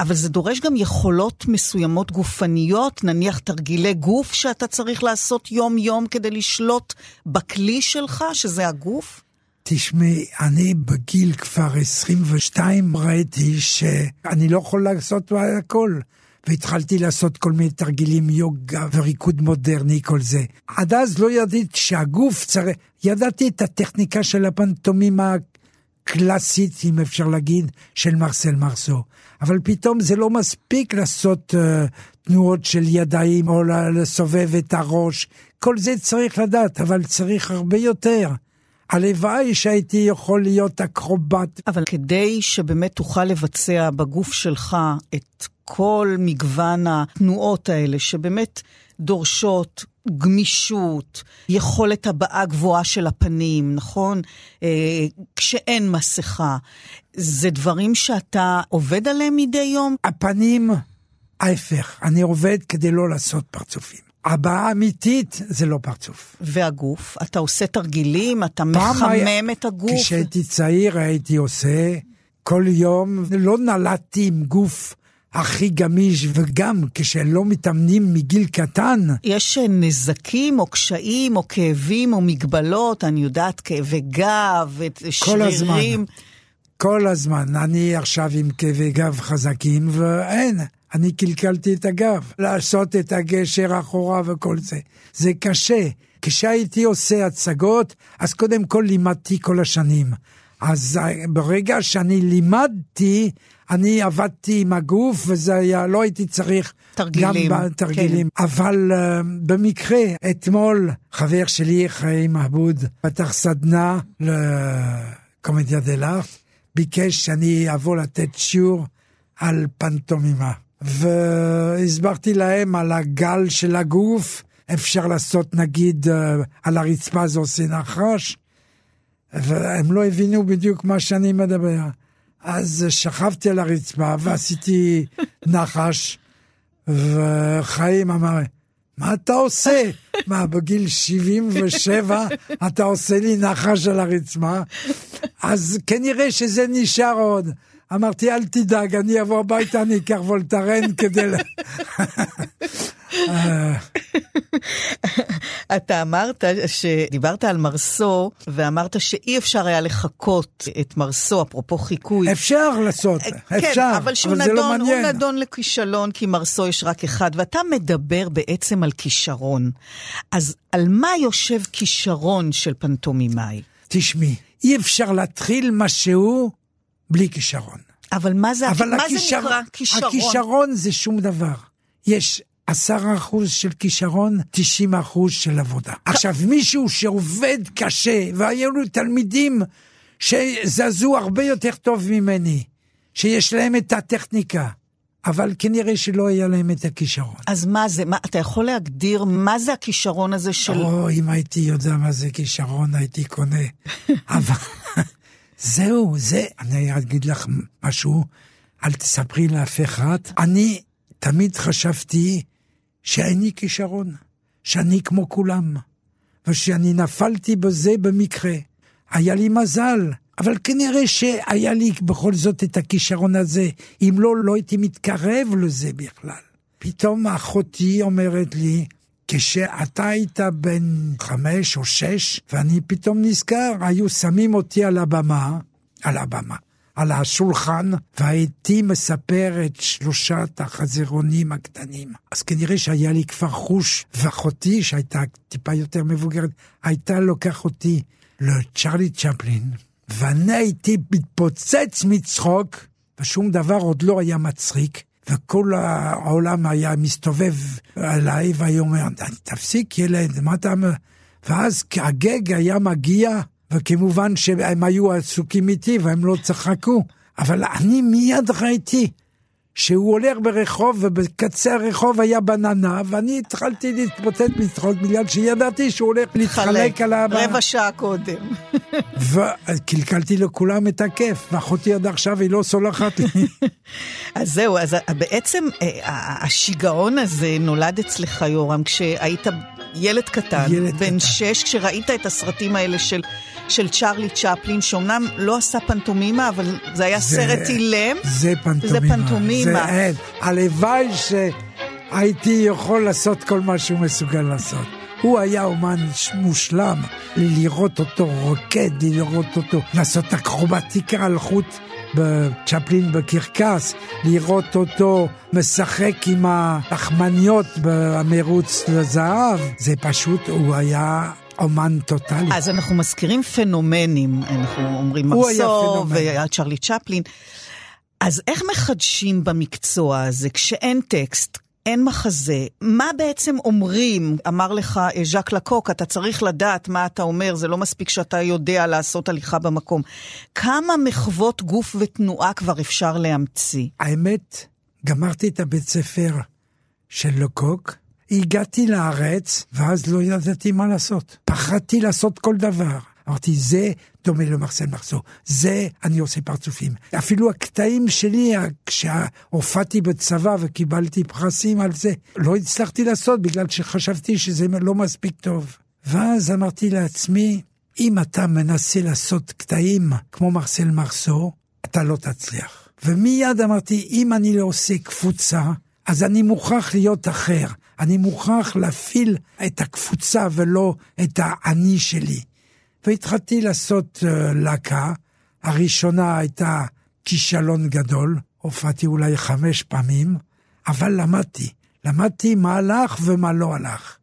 C: אבל זה דורש גם יכולות מסוימות גופניות, נניח תרגילי גוף שאתה צריך לעשות יום-יום כדי לשלוט בכלי שלך, שזה הגוף?
D: תשמעי, אני בגיל כבר 22 ראיתי שאני לא יכול לעשות הכל. והתחלתי לעשות כל מיני תרגילים, יוגה וריקוד מודרני, כל זה. עד אז לא ידעתי שהגוף צריך... ידעתי את הטכניקה של הפנטומימה קלאסית, אם אפשר להגיד, של מרסל מרסו. אבל פתאום זה לא מספיק לעשות uh, תנועות של ידיים או לסובב את הראש. כל זה צריך לדעת, אבל צריך הרבה יותר. הלוואי שהייתי יכול להיות אקרובט.
C: אבל כדי שבאמת תוכל לבצע בגוף שלך את כל מגוון התנועות האלה, שבאמת דורשות גמישות, יכולת הבעה גבוהה של הפנים, נכון? אה, כשאין מסכה. זה דברים שאתה עובד עליהם מדי יום?
D: הפנים, ההפך, אני עובד כדי לא לעשות פרצופים. הבעה אמיתית זה לא פרצוף.
C: והגוף? אתה עושה תרגילים? אתה מחמם היה, את הגוף?
D: כשהייתי צעיר הייתי עושה כל יום, לא נולדתי עם גוף הכי גמיש, וגם כשלא מתאמנים מגיל קטן.
C: יש נזקים או קשיים או כאבים או מגבלות, אני יודעת, כאבי גב, שרירים. כל הזמן.
D: כל הזמן. אני עכשיו עם כאבי גב חזקים, ואין. אני קלקלתי את הגב, לעשות את הגשר אחורה וכל זה. זה קשה. כשהייתי עושה הצגות, אז קודם כל לימדתי כל השנים. אז אה, ברגע שאני לימדתי, אני עבדתי עם הגוף, וזה היה, לא הייתי צריך...
C: תרגילים.
D: גם בתרגילים. כן. אבל uh, במקרה, אתמול חבר שלי, חיים עבוד, פתח סדנה לקומדיה דלארט, ביקש שאני אבוא לתת שיעור על פנטומימה. והסברתי להם על הגל של הגוף, אפשר לעשות נגיד uh, על הרצפה זה עושה נחש, והם לא הבינו בדיוק מה שאני מדבר. אז שכבתי על הרצפה ועשיתי נחש, וחיים אמר, מה אתה עושה? מה, בגיל 77 אתה עושה לי נחש על הרצפה? אז כנראה שזה נשאר עוד. אמרתי, אל תדאג, אני אבוא הביתה, אני אקח וולטרן כדי...
C: אתה אמרת שדיברת על מרסו, ואמרת שאי אפשר היה לחקות את מרסו, אפרופו חיקוי.
D: אפשר לעשות,
C: כן,
D: אפשר,
C: כן, אבל, שהוא אבל נדון, זה לא מעניין. הוא נדון לכישלון, כי מרסו יש רק אחד, ואתה מדבר בעצם על כישרון. אז על מה יושב כישרון של פנטומימאי?
D: תשמעי, אי אפשר להתחיל משהו בלי כישרון.
C: אבל מה זה, אבל מה הכישר... זה נקרא כישרון?
D: הכישרון זה שום דבר. יש עשרה אחוז של כישרון, תשעים אחוז של עבודה. עכשיו, מישהו שעובד קשה, והיו לו תלמידים שזזו הרבה יותר טוב ממני, שיש להם את הטכניקה, אבל כנראה שלא היה להם את הכישרון.
C: אז מה זה? מה, אתה יכול להגדיר מה זה הכישרון הזה של...
D: או, אם הייתי יודע מה זה כישרון, הייתי קונה. אבל זהו, זה, אני אגיד לך משהו, אל תספרי לאף אחד. אני תמיד חשבתי שאין לי כישרון, שאני כמו כולם, ושאני נפלתי בזה במקרה. היה לי מזל, אבל כנראה שהיה לי בכל זאת את הכישרון הזה. אם לא, לא הייתי מתקרב לזה בכלל. פתאום אחותי אומרת לי, כשאתה היית בן חמש או שש, ואני פתאום נזכר, היו שמים אותי על הבמה, על הבמה, על השולחן, והייתי מספר את שלושת החזירונים הקטנים. אז כנראה שהיה לי כבר חוש, ואחותי, שהייתה טיפה יותר מבוגרת, הייתה לוקח אותי לצ'רלי צ'פלין, ואני הייתי מתפוצץ מצחוק, ושום דבר עוד לא היה מצחיק. וכל העולם היה מסתובב עליי, והיה אומר, תפסיק ילד, מה אתה... ואז הגג היה מגיע, וכמובן שהם היו עסוקים איתי והם לא צחקו, אבל אני מיד ראיתי שהוא הולך ברחוב ובקצה הרחוב היה בננה ואני התחלתי להתפוצץ מצחוק בגלל שידעתי שהוא הולך להתחלק על
C: הבא. רבע שעה קודם.
D: וקלקלתי לכולם את הכיף, ואחותי עד עכשיו היא לא סולחת לי.
C: אז זהו, אז בעצם אה, השיגעון הזה נולד אצלך יורם כשהיית ילד קטן, ילד בן קטן. שש, כשראית את הסרטים האלה של... של צ'רלי צ'פלין, שאומנם לא עשה פנטומימה, אבל זה היה זה, סרט אילם.
D: זה פנטומימה. זה פנטומימה. זה אין. הלוואי שהייתי יכול לעשות כל מה שהוא מסוגל לעשות. הוא היה אומן מושלם, לראות אותו רוקד, לראות אותו לעשות אקרובטיקה על חוט בצ'פלין בקרקס, לראות אותו משחק עם הלחמניות במרוץ לזהב, זה פשוט, הוא היה אומן טוטאלי.
C: אז אנחנו מזכירים פנומנים, אנחנו אומרים מרסו
D: פנומן.
C: והיה צ'רלי צ'פלין. אז איך מחדשים במקצוע הזה כשאין טקסט, אין מחזה? מה בעצם אומרים? אמר לך אה, ז'אק לקוק, אתה צריך לדעת מה אתה אומר, זה לא מספיק שאתה יודע לעשות הליכה במקום. כמה מחוות גוף ותנועה כבר אפשר להמציא?
D: האמת, גמרתי את הבית ספר של לוקוק, הגעתי לארץ, ואז לא ידעתי מה לעשות. פחדתי לעשות כל דבר. אמרתי, זה דומה למרסל מרסו, זה אני עושה פרצופים. אפילו הקטעים שלי, כשהופעתי בצבא וקיבלתי פרסים על זה, לא הצלחתי לעשות בגלל שחשבתי שזה לא מספיק טוב. ואז אמרתי לעצמי, אם אתה מנסה לעשות קטעים כמו מרסל מרסו, אתה לא תצליח. ומיד אמרתי, אם אני לא עושה קפוצה, אז אני מוכרח להיות אחר. אני מוכרח להפעיל את הקפוצה ולא את האני שלי. והתחלתי לעשות uh, להקה. הראשונה הייתה כישלון גדול, הופעתי אולי חמש פעמים, אבל למדתי. למדתי מה הלך ומה לא הלך.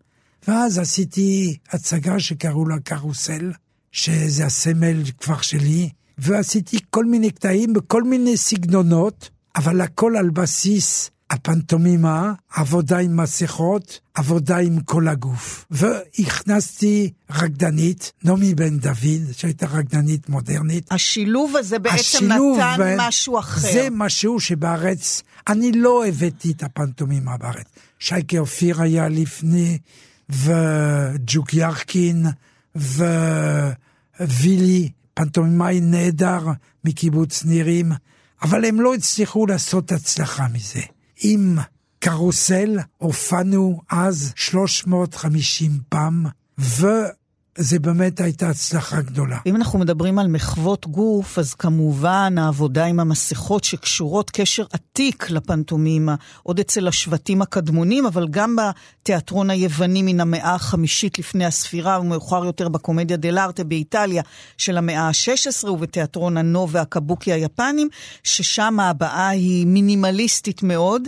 D: ואז עשיתי הצגה שקראו לה קרוסל, שזה הסמל כבר שלי, ועשיתי כל מיני קטעים בכל מיני סגנונות, אבל הכל על בסיס הפנטומימה, עבודה עם מסכות, עבודה עם כל הגוף. והכנסתי רקדנית, נעמי בן דוד, שהייתה רקדנית מודרנית.
C: השילוב הזה בעצם
D: השילוב
C: נתן
D: בין-
C: משהו אחר.
D: זה משהו שבארץ, אני לא הבאתי את הפנטומימה בארץ. שייקה אופיר היה לפני, וג'וק ירקין, ווילי, פנטומימאי נהדר מקיבוץ נירים, אבל הם לא הצליחו לעשות הצלחה מזה. עם קרוסל הופענו אז 350 פעם, וזה באמת הייתה הצלחה גדולה.
C: אם אנחנו מדברים על מחוות גוף, אז כמובן העבודה עם המסכות שקשורות קשר עתיק לפנטומימה, עוד אצל השבטים הקדמונים, אבל גם בתיאטרון היווני מן המאה החמישית לפני הספירה, ומאוחר יותר בקומדיה דל ארטה באיטליה של המאה ה-16, ובתיאטרון הנובה הקבוקי היפנים, ששם ההבעה היא מינימליסטית מאוד.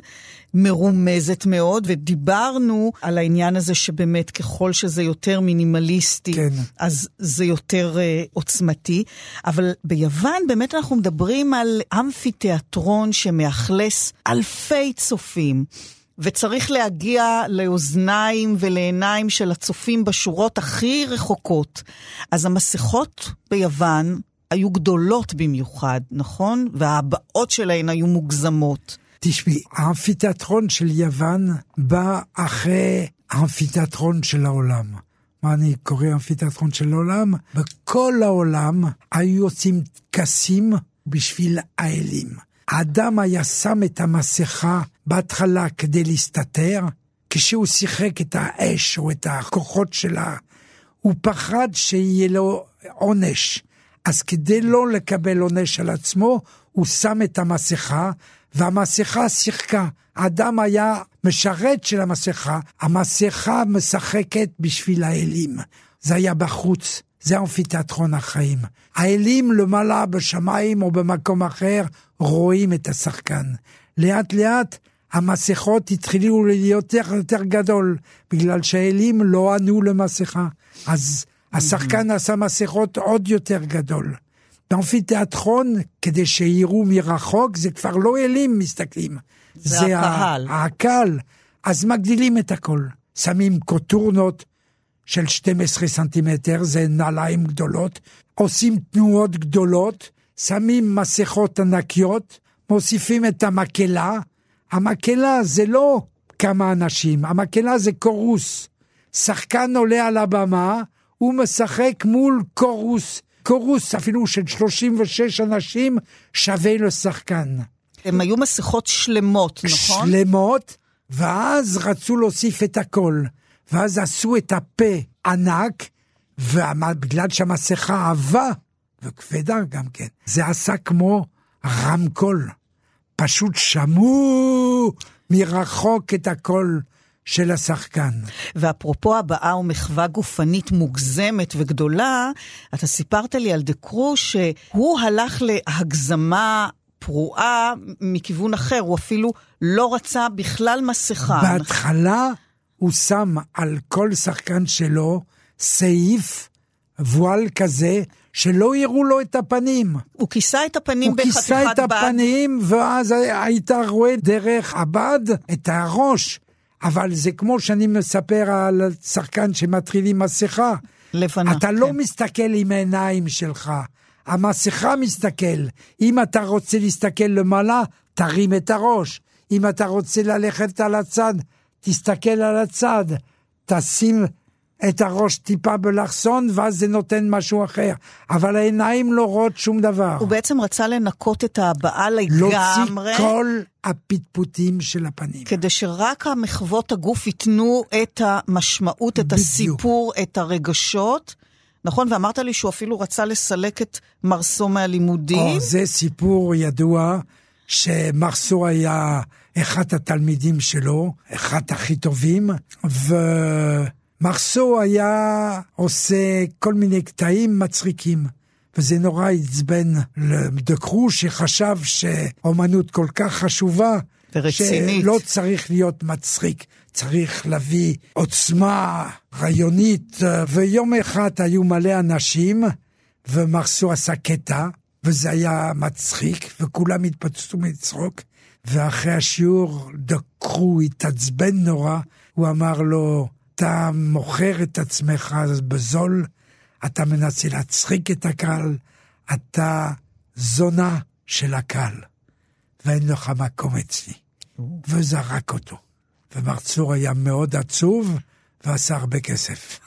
C: מרומזת מאוד, ודיברנו על העניין הזה שבאמת ככל שזה יותר מינימליסטי,
D: כן.
C: אז זה יותר uh, עוצמתי. אבל ביוון באמת אנחנו מדברים על אמפיתיאטרון שמאכלס אלפי צופים. וצריך להגיע לאוזניים ולעיניים של הצופים בשורות הכי רחוקות. אז המסכות ביוון היו גדולות במיוחד, נכון? וההבעות שלהן היו מוגזמות.
D: תשמעי, האמפיתיאטרון של יוון בא אחרי האמפיתיאטרון של העולם. מה אני קורא אמפיתיאטרון של העולם? בכל העולם היו יוצאים טקסים בשביל האלים. האדם היה שם את המסכה בהתחלה כדי להסתתר, כשהוא שיחק את האש או את הכוחות שלה, הוא פחד שיהיה לו עונש. אז כדי לא לקבל עונש על עצמו, הוא שם את המסכה, והמסכה שיחקה. האדם היה משרת של המסכה, המסכה משחקת בשביל האלים. זה היה בחוץ, זה אמפיתיאטרון החיים. האלים למעלה בשמיים או במקום אחר רואים את השחקן. לאט לאט המסכות התחילו להיות יותר גדול, בגלל שהאלים לא ענו למסכה. אז השחקן עשה מסכות עוד יותר גדול. באמפיתיאטרון, כדי שיראו מרחוק, זה כבר לא אלים מסתכלים.
C: זה הקהל.
D: ה- הקהל. אז מגדילים את הכל. שמים קוטורנות של 12 סנטימטר, זה נעליים גדולות, עושים תנועות גדולות, שמים מסכות ענקיות, מוסיפים את המקהלה. המקהלה זה לא כמה אנשים, המקהלה זה קורוס. שחקן עולה על הבמה, הוא משחק מול קורוס. קורוס אפילו של 36 אנשים שווה לשחקן.
C: הן היו מסכות שלמות, נכון?
D: שלמות, ואז רצו להוסיף את הכל. ואז עשו את הפה ענק, ובגלל שהמסכה עבה, וכבדה גם כן, זה עשה כמו רמקול. פשוט שמעו מרחוק את הקול של השחקן.
C: ואפרופו הבעה ומחווה גופנית מוגזמת וגדולה, אתה סיפרת לי על דקרו שהוא הלך להגזמה פרועה מכיוון אחר, הוא אפילו לא רצה בכלל מסכה.
D: בהתחלה הוא שם על כל שחקן שלו סעיף, וואל כזה, שלא יראו לו את הפנים.
C: הוא כיסה את הפנים בחתיכת בד.
D: הוא כיסה את הפנים, בד. ואז היית רואה דרך הבד את הראש. אבל זה כמו שאני מספר על שחקן שמתחיל עם מסכה.
C: לבנה.
D: אתה לא כן. לא מסתכל עם העיניים שלך, המסכה מסתכל. אם אתה רוצה להסתכל למעלה, תרים את הראש. אם אתה רוצה ללכת על הצד, תסתכל על הצד. תשים את הראש טיפה בלחסון, ואז זה נותן משהו אחר. אבל העיניים לא רואות שום דבר.
C: הוא בעצם רצה לנקות את ההבעה לגמרי.
D: להוציא כל הפטפוטים של הפנים.
C: כדי שרק המחוות הגוף ייתנו את המשמעות, את בדיוק. הסיפור, את הרגשות. נכון? ואמרת לי שהוא אפילו רצה לסלק את מרסו מהלימודים. או,
D: זה סיפור ידוע, שמרסו היה אחד התלמידים שלו, אחד הכי טובים, ו... מרסו היה עושה כל מיני קטעים מצחיקים, וזה נורא עצבן לדקרו שחשב שאומנות כל כך חשובה,
C: ורצינית.
D: שלא צריך להיות מצחיק, צריך להביא עוצמה רעיונית. ויום אחד היו מלא אנשים, ומרסו עשה קטע, וזה היה מצחיק, וכולם התפצצו מצחוק. ואחרי השיעור דקרו, התעצבן נורא, הוא אמר לו, אתה מוכר את עצמך בזול, אתה מנסה להצחיק את הקהל, אתה זונה של הקהל, ואין לך מקום אצלי. וזרק אותו. ומרצור היה מאוד עצוב, ועשה הרבה כסף.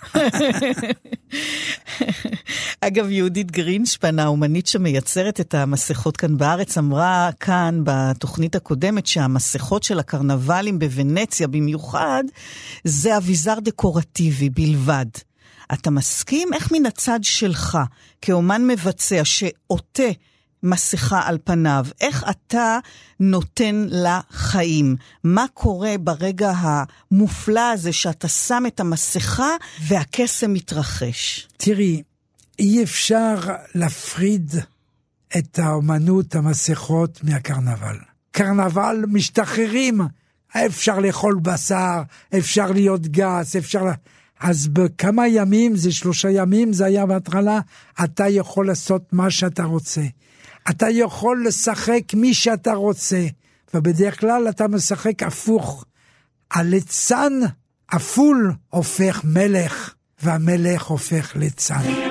C: אגב, יהודית גרינשפן, האומנית שמייצרת את המסכות כאן בארץ, אמרה כאן בתוכנית הקודמת שהמסכות של הקרנבלים בוונציה במיוחד, זה אביזר דקורטיבי בלבד. אתה מסכים? איך מן הצד שלך, כאומן מבצע שעוטה מסכה על פניו, איך אתה נותן לה חיים? מה קורה ברגע המופלא הזה שאתה שם את המסכה והקסם מתרחש?
D: תראי, אי אפשר להפריד את האומנות המסכות מהקרנבל. קרנבל משתחררים, אפשר לאכול בשר, אפשר להיות גס, אפשר... אז בכמה ימים, זה שלושה ימים, זה היה בהתחלה, אתה יכול לעשות מה שאתה רוצה. אתה יכול לשחק מי שאתה רוצה, ובדרך כלל אתה משחק הפוך. הליצן אפול הופך מלך, והמלך הופך ליצן.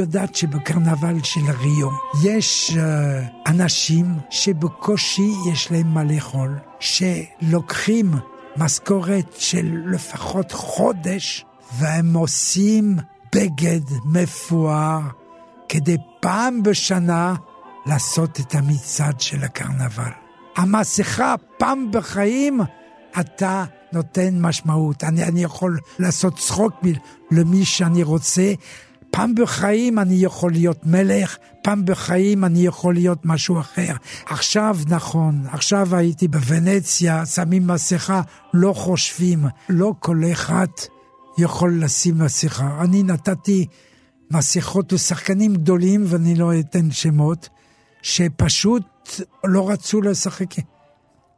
D: יודעת שבקרנבל של ריו יש uh, אנשים שבקושי יש להם מה לאכול, שלוקחים משכורת של לפחות חודש, והם עושים בגד מפואר כדי פעם בשנה לעשות את המצעד של הקרנבל. המסכה פעם בחיים אתה נותן משמעות. אני, אני יכול לעשות צחוק למי שאני רוצה, פעם בחיים אני יכול להיות מלך, פעם בחיים אני יכול להיות משהו אחר. עכשיו נכון, עכשיו הייתי בוונציה, שמים מסכה, לא חושבים, לא כל אחד יכול לשים מסכה. אני נתתי מסכות לשחקנים גדולים, ואני לא אתן שמות, שפשוט לא רצו לשחק.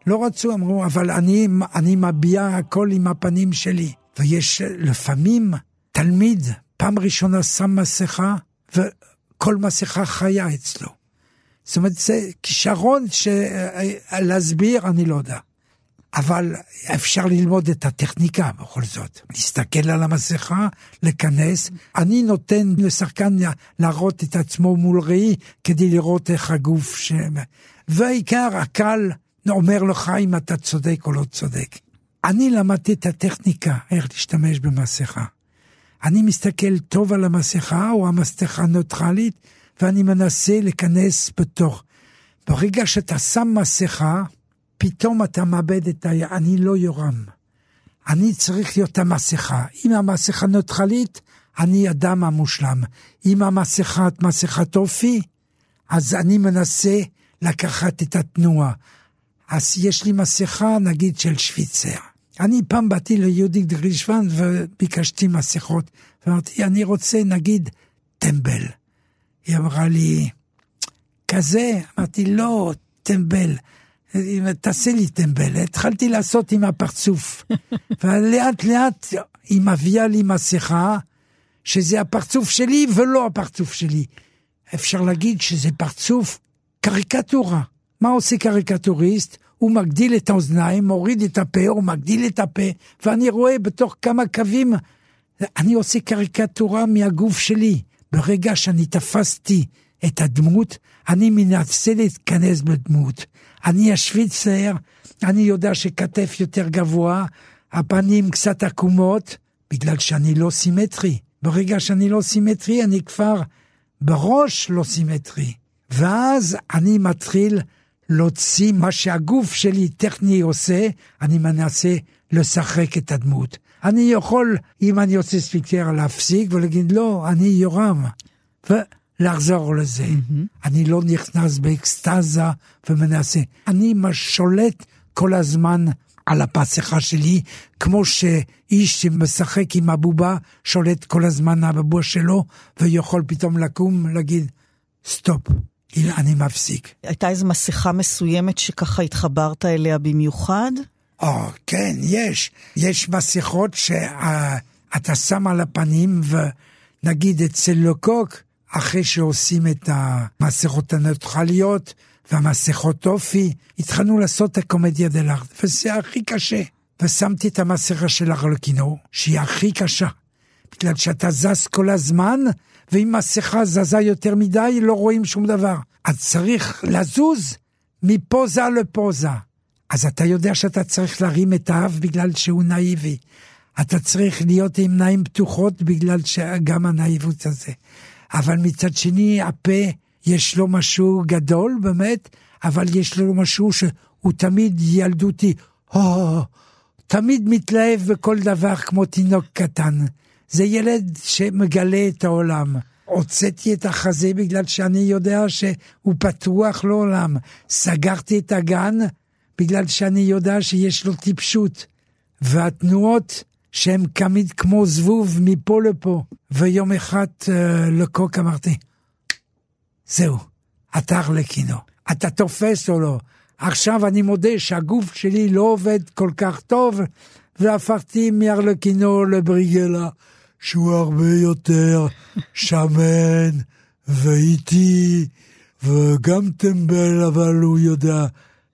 D: לא רצו, אמרו, אבל אני, אני מביע הכל עם הפנים שלי. ויש לפעמים תלמיד פעם ראשונה שם מסכה, וכל מסכה חיה אצלו. זאת אומרת, זה כישרון שלהסביר, אני לא יודע. אבל אפשר ללמוד את הטכניקה בכל זאת. להסתכל על המסכה, לכנס. אני נותן לשחקן להראות את עצמו מול ראי כדי לראות איך הגוף ש... והעיקר, הקל אומר לך אם אתה צודק או לא צודק. אני למדתי את הטכניקה, איך להשתמש במסכה. אני מסתכל טוב על המסכה או המסכה נוטרלית, ואני מנסה להיכנס בתוך. ברגע שאתה שם מסכה, פתאום אתה מאבד את ה... אני לא יורם. אני צריך להיות המסכה. אם המסכה נוטרלית, אני אדם המושלם. אם המסכה את מסכת אופי, אז אני מנסה לקחת את התנועה. אז יש לי מסכה, נגיד, של שוויצר. אני פעם באתי ליהודית גרישוון וביקשתי מסכות, ואמרתי, אני רוצה, נגיד, טמבל. היא אמרה לי, כזה? אמרתי, לא, טמבל. תעשה לי טמבל. התחלתי לעשות עם הפרצוף. ולאט לאט היא מביאה לי מסכה, שזה הפרצוף שלי ולא הפרצוף שלי. אפשר להגיד שזה פרצוף קריקטורה. מה עושה קריקטוריסט? הוא מגדיל את האוזניים, מוריד את הפה, הוא מגדיל את הפה, ואני רואה בתוך כמה קווים, אני עושה קריקטורה מהגוף שלי. ברגע שאני תפסתי את הדמות, אני מנסה להתכנס בדמות. אני השוויצר, אני יודע שכתף יותר גבוה, הפנים קצת עקומות, בגלל שאני לא סימטרי. ברגע שאני לא סימטרי, אני כבר בראש לא סימטרי. ואז אני מתחיל להוציא מה שהגוף שלי טכני עושה, אני מנסה לשחק את הדמות. אני יכול, אם אני עושה ספיקר, להפסיק ולהגיד, לא, אני יורם. ולחזור לזה. Mm-hmm. אני לא נכנס באקסטזה ומנסה. אני שולט כל הזמן על הפסחה שלי, כמו שאיש שמשחק עם הבובה שולט כל הזמן על הבובה שלו, ויכול פתאום לקום, להגיד, סטופ. הנה, אני מפסיק.
C: הייתה איזו מסכה מסוימת שככה התחברת אליה במיוחד?
D: או, כן, יש. יש מסכות שאתה שם על הפנים, ונגיד אצל לוקוק, אחרי שעושים את המסכות הניטרליות והמסכות אופי, התחלנו לעשות את הקומדיה דלארט, וזה הכי קשה. ושמתי את המסכה של הרלקינו, שהיא הכי קשה. בגלל שאתה זז כל הזמן, ואם מסכה זזה יותר מדי, לא רואים שום דבר. אז צריך לזוז מפוזה לפוזה. אז אתה יודע שאתה צריך להרים את האף בגלל שהוא נאיבי. אתה צריך להיות עם עיניים פתוחות בגלל שגם הנאיבות הזה. אבל מצד שני, הפה, יש לו משהו גדול באמת, אבל יש לו משהו שהוא תמיד ילדותי. או, תמיד מתלהב בכל דבר כמו תינוק קטן. זה ילד שמגלה את העולם. הוצאתי את החזה בגלל שאני יודע שהוא פתוח לעולם. סגרתי את הגן בגלל שאני יודע שיש לו טיפשות. והתנועות שהן תמיד כמו זבוב מפה לפה. ויום אחד uh, לקוק אמרתי, זהו, אתה ארלקינו. אתה תופס או לא? עכשיו אני מודה שהגוף שלי לא עובד כל כך טוב, והפכתי מארלקינו לבריגלה. שהוא הרבה יותר שמן ואיטי וגם טמבל, אבל הוא יודע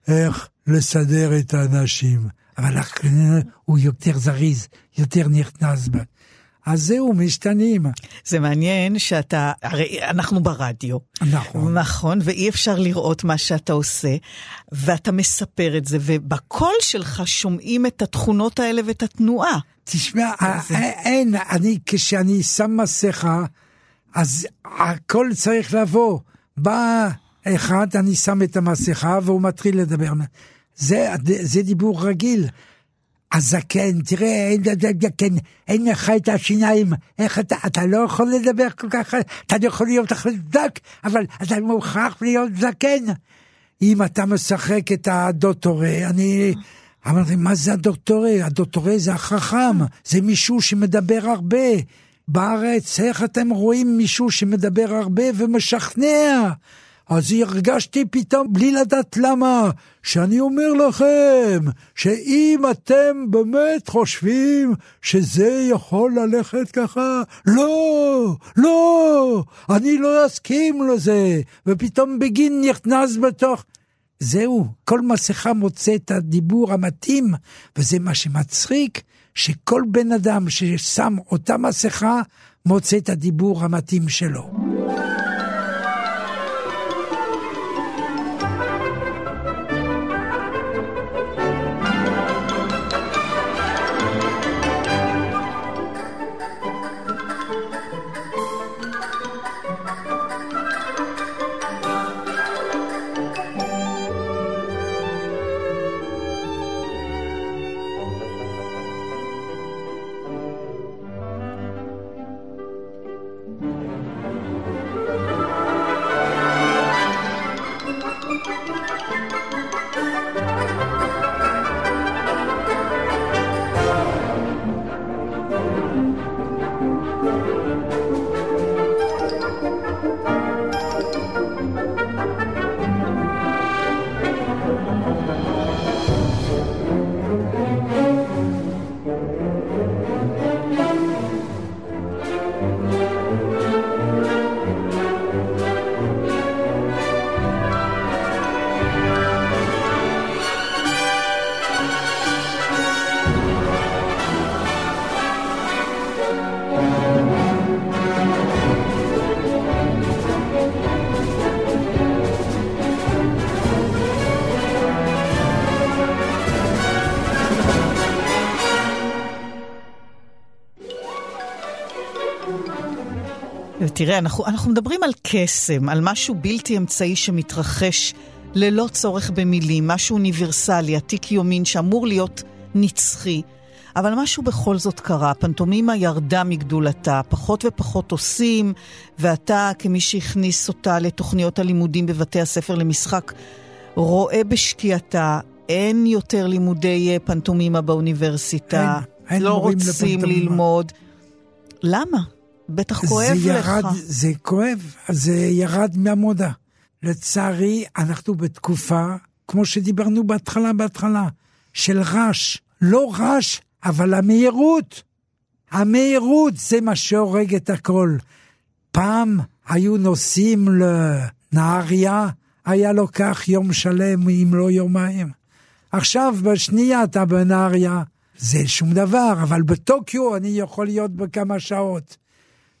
D: איך לסדר את האנשים. אבל הוא יותר זריז, יותר נכנס בה. אז זהו, משתנים.
C: זה מעניין שאתה, הרי אנחנו ברדיו.
D: נכון.
C: נכון, ואי אפשר לראות מה שאתה עושה, ואתה מספר את זה, ובקול שלך שומעים את התכונות האלה ואת התנועה.
D: תשמע, אין, אני, כשאני שם מסכה, אז הכל צריך לבוא. בא אחד, אני שם את המסכה, והוא מתחיל לדבר. זה, זה דיבור רגיל. הזקן, תראה, אין, כן, אין לך את השיניים, איך אתה, אתה לא יכול לדבר כל כך, אתה לא יכול להיות חזק, אבל אתה מוכרח להיות זקן. אם אתה משחק את הדוטורי, אני... אמרתי, מה זה הדוקטורי? הדוקטורי זה החכם, זה מישהו שמדבר הרבה. בארץ, איך אתם רואים מישהו שמדבר הרבה ומשכנע? אז הרגשתי פתאום, בלי לדעת למה, שאני אומר לכם, שאם אתם באמת חושבים שזה יכול ללכת ככה, לא, לא, אני לא אסכים לזה. ופתאום בגין נכנס בתוך... זהו, כל מסכה מוצא את הדיבור המתאים, וזה מה שמצחיק, שכל בן אדם ששם אותה מסכה, מוצא את הדיבור המתאים שלו.
C: תראה, אנחנו, אנחנו מדברים על קסם, על משהו בלתי אמצעי שמתרחש ללא צורך במילים, משהו אוניברסלי, עתיק יומין שאמור להיות נצחי. אבל משהו בכל זאת קרה, פנטומימה ירדה מגדולתה, פחות ופחות עושים, ואתה, כמי שהכניס אותה לתוכניות הלימודים בבתי הספר למשחק, רואה בשקיעתה, אין יותר לימודי אה, פנטומימה באוניברסיטה,
D: אין, אין
C: לא רוצים לפנטומימה. ללמוד. למה? בטח כואב
D: זה ירד,
C: לך.
D: זה כואב, זה ירד מהמודה. לצערי, אנחנו בתקופה, כמו שדיברנו בהתחלה, בהתחלה, של רעש. לא רעש, אבל המהירות. המהירות זה מה שהורג את הכל. פעם היו נוסעים לנהריה, היה לוקח יום שלם, אם לא יומיים. עכשיו, בשנייה אתה בנהריה, זה שום דבר, אבל בטוקיו אני יכול להיות בכמה שעות.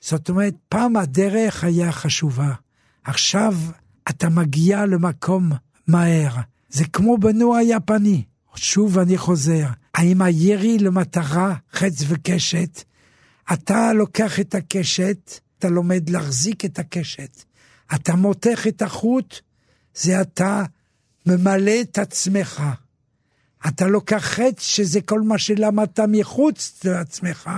D: זאת אומרת, פעם הדרך היה חשובה. עכשיו אתה מגיע למקום מהר. זה כמו בנוע היפני. שוב אני חוזר, האם הירי למטרה, חץ וקשת, אתה לוקח את הקשת, אתה לומד להחזיק את הקשת. אתה מותח את החוט, זה אתה ממלא את עצמך. אתה לוקח חץ, שזה כל מה שלמדת מחוץ לעצמך,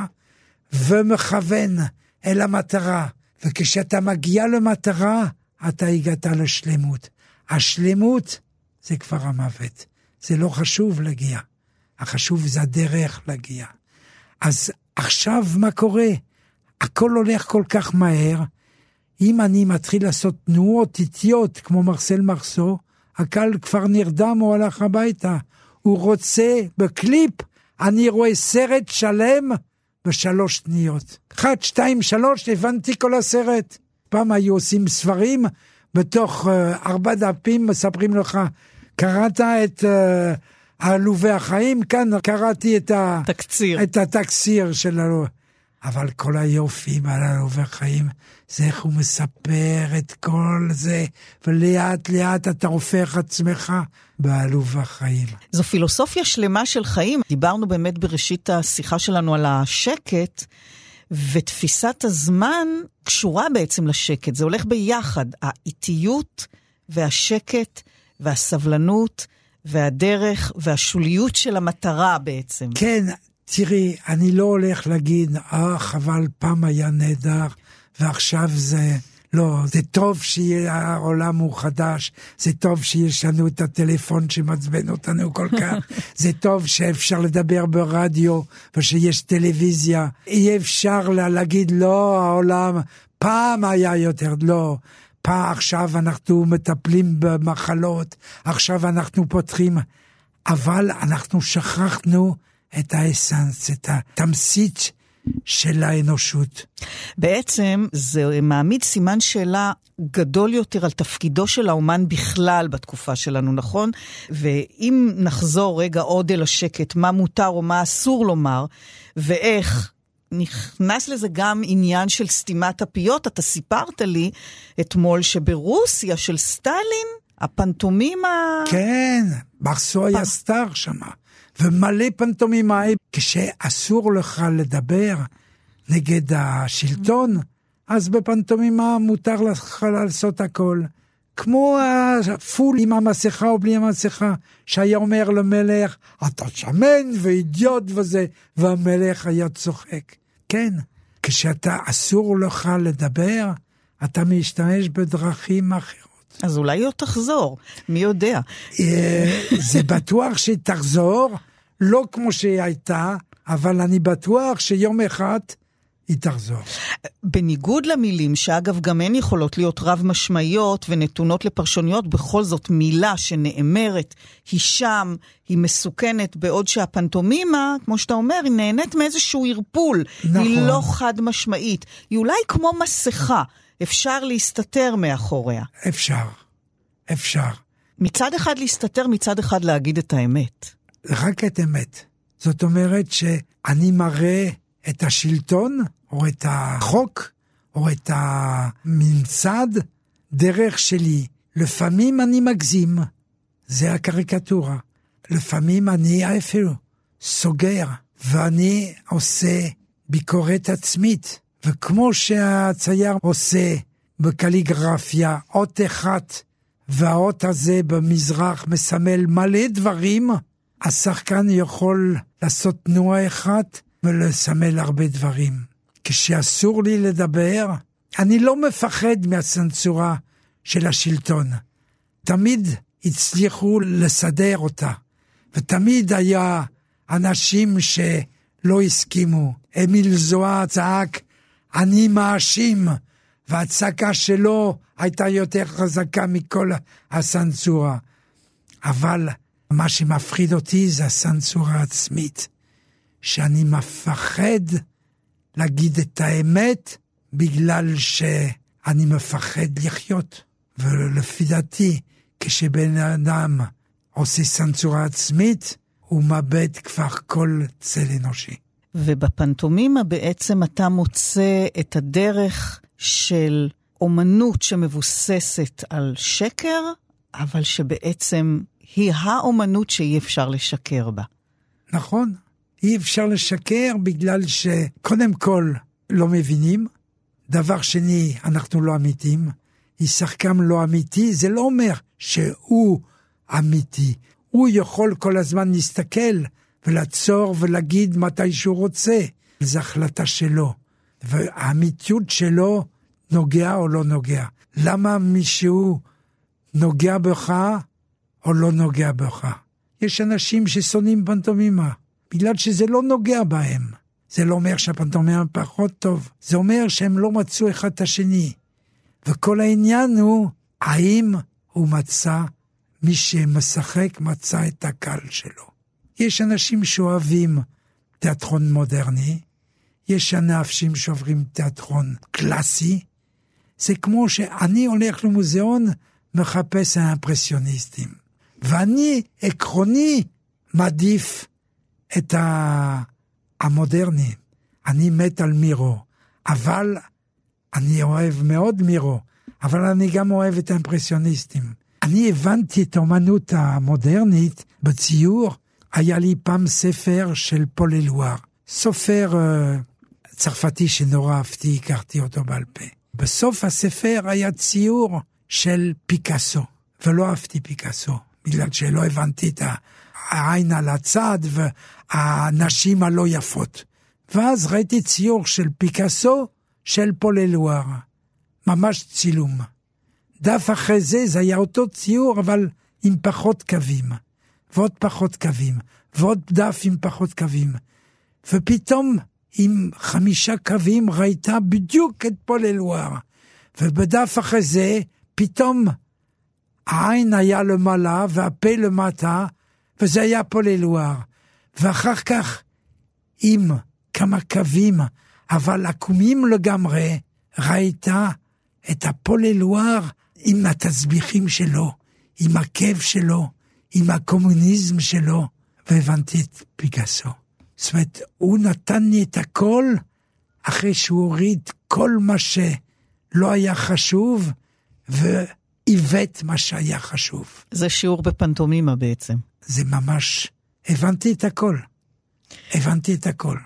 D: ומכוון אל המטרה. וכשאתה מגיע למטרה, אתה הגעת לשלמות. השלמות זה כבר המוות. זה לא חשוב להגיע. החשוב זה הדרך להגיע. אז עכשיו מה קורה? הכל הולך כל כך מהר. אם אני מתחיל לעשות תנועות איטיות כמו מרסל מרסו, הקהל כבר נרדם, הוא הלך הביתה. הוא רוצה, בקליפ, אני רואה סרט שלם בשלוש שניות. אחת, שתיים, שלוש, הבנתי כל הסרט. פעם היו עושים ספרים, בתוך uh, ארבע דפים מספרים לך, קראת את uh, עלובי החיים? כאן קראתי את,
C: תקציר.
D: את התקציר של עלובי. אבל כל היופי על עלובי החיים, זה איך הוא מספר את כל זה, ולאט לאט אתה הופך עצמך בעלוב החיים.
C: זו פילוסופיה שלמה של חיים. דיברנו באמת בראשית השיחה שלנו על השקט. ותפיסת הזמן קשורה בעצם לשקט, זה הולך ביחד, האיטיות והשקט והסבלנות והדרך והשוליות של המטרה בעצם.
D: כן, תראי, אני לא הולך להגיד, אה, חבל, פעם היה נהדר, ועכשיו זה... לא, זה טוב שהעולם הוא חדש, זה טוב שיש לנו את הטלפון שמעצבן אותנו כל כך, זה טוב שאפשר לדבר ברדיו ושיש טלוויזיה. אי אפשר להגיד, לא, העולם פעם היה יותר, לא. פעם עכשיו אנחנו מטפלים במחלות, עכשיו אנחנו פותחים, אבל אנחנו שכחנו את האסנס, את התמצית של האנושות.
C: בעצם זה מעמיד סימן שאלה גדול יותר על תפקידו של האומן בכלל בתקופה שלנו, נכון? ואם נחזור רגע עוד אל השקט, מה מותר או מה אסור לומר, ואיך נכנס לזה גם עניין של סתימת הפיות. אתה סיפרת לי אתמול שברוסיה של סטלין, הפנטומימה...
D: כן, מרסו היה סטאר שמה. ומלא פנטומימאי. כשאסור לך לדבר נגד השלטון, אז בפנטומימה מותר לך לעשות הכל. כמו הפול עם המסכה או בלי המסכה, שהיה אומר למלך, אתה שמן ואידיוט וזה, והמלך היה צוחק. כן, כשאתה אסור לך לדבר, אתה משתמש בדרכים אחרות.
C: אז אולי היא עוד תחזור, מי יודע.
D: אה, זה בטוח שהיא תחזור, לא כמו שהיא הייתה, אבל אני בטוח שיום אחד היא תחזור.
C: בניגוד למילים, שאגב גם הן יכולות להיות רב-משמעיות ונתונות לפרשנויות, בכל זאת מילה שנאמרת היא שם, היא מסוכנת, בעוד שהפנטומימה, כמו שאתה אומר, היא נהנית מאיזשהו ערפול. נכון. היא לא חד-משמעית. היא אולי כמו מסכה. אפשר להסתתר מאחוריה.
D: אפשר, אפשר.
C: מצד אחד להסתתר, מצד אחד להגיד את האמת.
D: רק את אמת. זאת אומרת שאני מראה את השלטון, או את החוק, או את הממסד, דרך שלי. לפעמים אני מגזים, זה הקריקטורה. לפעמים אני אפילו סוגר, ואני עושה ביקורת עצמית, וכמו שהצייר עושה בקליגרפיה אות אחת, והאות הזה במזרח מסמל מלא דברים, השחקן יכול לעשות תנועה אחת ולסמל הרבה דברים. כשאסור לי לדבר, אני לא מפחד מהצנזורה של השלטון. תמיד הצליחו לסדר אותה, ותמיד היה אנשים שלא הסכימו. אמיל זוהר צעק, אני מאשים, והצעקה שלו הייתה יותר חזקה מכל הסנצורה. אבל מה שמפחיד אותי זה הסנצורה העצמית, שאני מפחד להגיד את האמת בגלל שאני מפחד לחיות. ולפי דעתי, כשבן אדם עושה סנצורה עצמית, הוא מאבד כבר כל צל אנושי.
C: ובפנטומימה בעצם אתה מוצא את הדרך של אומנות שמבוססת על שקר, אבל שבעצם היא האומנות שאי אפשר לשקר בה.
D: נכון, אי אפשר לשקר בגלל שקודם כל לא מבינים, דבר שני, אנחנו לא אמיתיים. שחקן לא אמיתי, זה לא אומר שהוא אמיתי. הוא יכול כל הזמן להסתכל ולעצור ולהגיד מתי שהוא רוצה. זו החלטה שלו. והאמיתיות שלו נוגע או לא נוגע. למה מישהו נוגע בך או לא נוגע בך? יש אנשים ששונאים פנטומימה, בגלל שזה לא נוגע בהם. זה לא אומר שהפנטומימה פחות טוב, זה אומר שהם לא מצאו אחד את השני. וכל העניין הוא, האם הוא מצא, מי שמשחק מצא את הקהל שלו. יש אנשים שאוהבים תיאטרון מודרני, יש אנשים שעוברים תיאטרון קלאסי. זה כמו שאני הולך למוזיאון, מחפש האימפרסיוניסטים. ואני, עקרוני, מעדיף את המודרני. אני מת על מירו, אבל אני אוהב מאוד מירו, אבל אני גם אוהב את האימפרסיוניסטים. אני הבנתי את האומנות המודרנית בציור. היה לי פעם ספר של פול אלואר, סופר uh, צרפתי שנורא אהבתי, הכרתי אותו בעל פה. בסוף הספר היה ציור של פיקאסו, ולא אהבתי פיקאסו, בגלל שלא הבנתי את העין על הצד והנשים הלא יפות. ואז ראיתי ציור של פיקאסו של פול אלואר, ממש צילום. דף אחרי זה, זה היה אותו ציור, אבל עם פחות קווים, ועוד פחות קווים, ועוד דף עם פחות קווים. ופתאום, עם חמישה קווים, ראית בדיוק את פול אלואר. ובדף אחרי זה, פתאום העין היה למעלה והפה למטה, וזה היה פול אלואר. ואחר כך, עם כמה קווים אבל עקומים לגמרי, ראית את הפול אלואר עם התסביכים שלו, עם הכאב שלו, עם הקומוניזם שלו, והבנתי את פיגסו. זאת אומרת, הוא נתן לי את הכל אחרי שהוא הוריד כל מה שלא היה חשוב, ועיוות מה שהיה חשוב.
C: זה שיעור בפנטומימה בעצם.
D: זה ממש, הבנתי את הכל. הבנתי את הכל.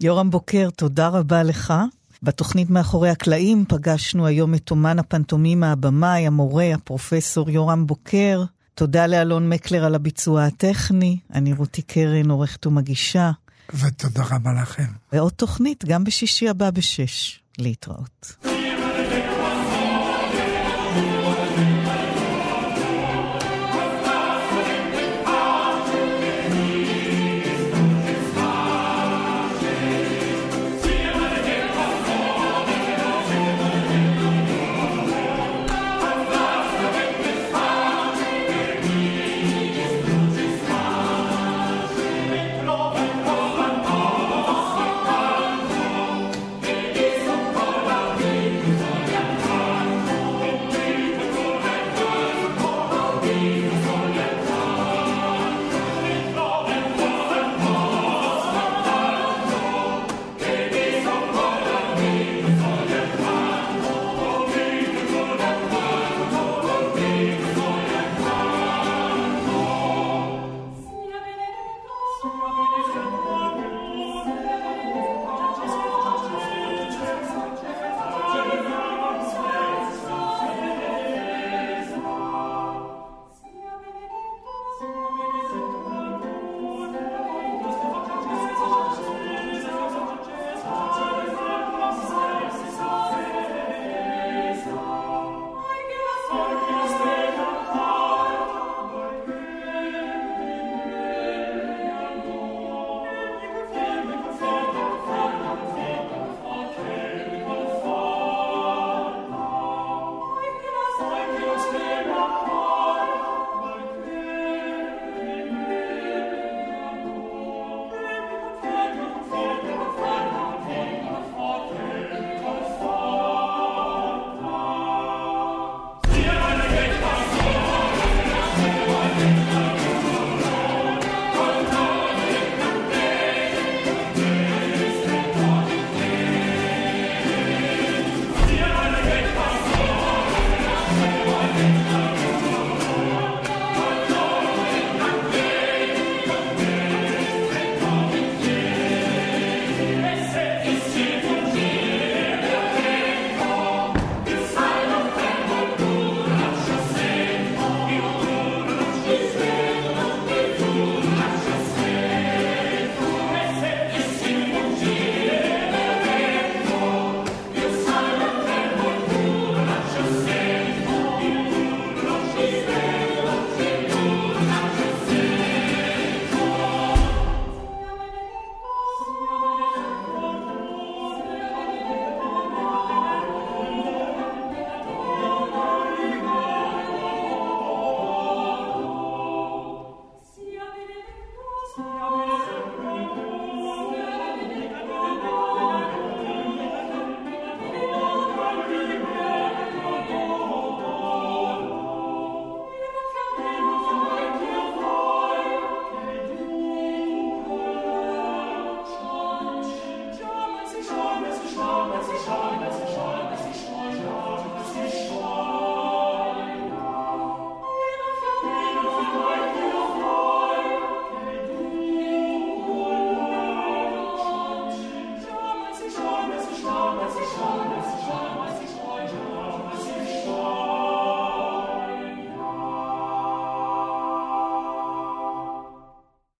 C: יורם בוקר, תודה רבה לך. בתוכנית מאחורי הקלעים פגשנו היום את אומן הפנטומימה, הבמאי, המורה, הפרופסור יורם בוקר. תודה לאלון מקלר על הביצוע הטכני. אני רותי קרן, עורכת ומגישה.
D: ותודה רבה לכם.
C: ועוד תוכנית, גם בשישי הבא בשש. להתראות.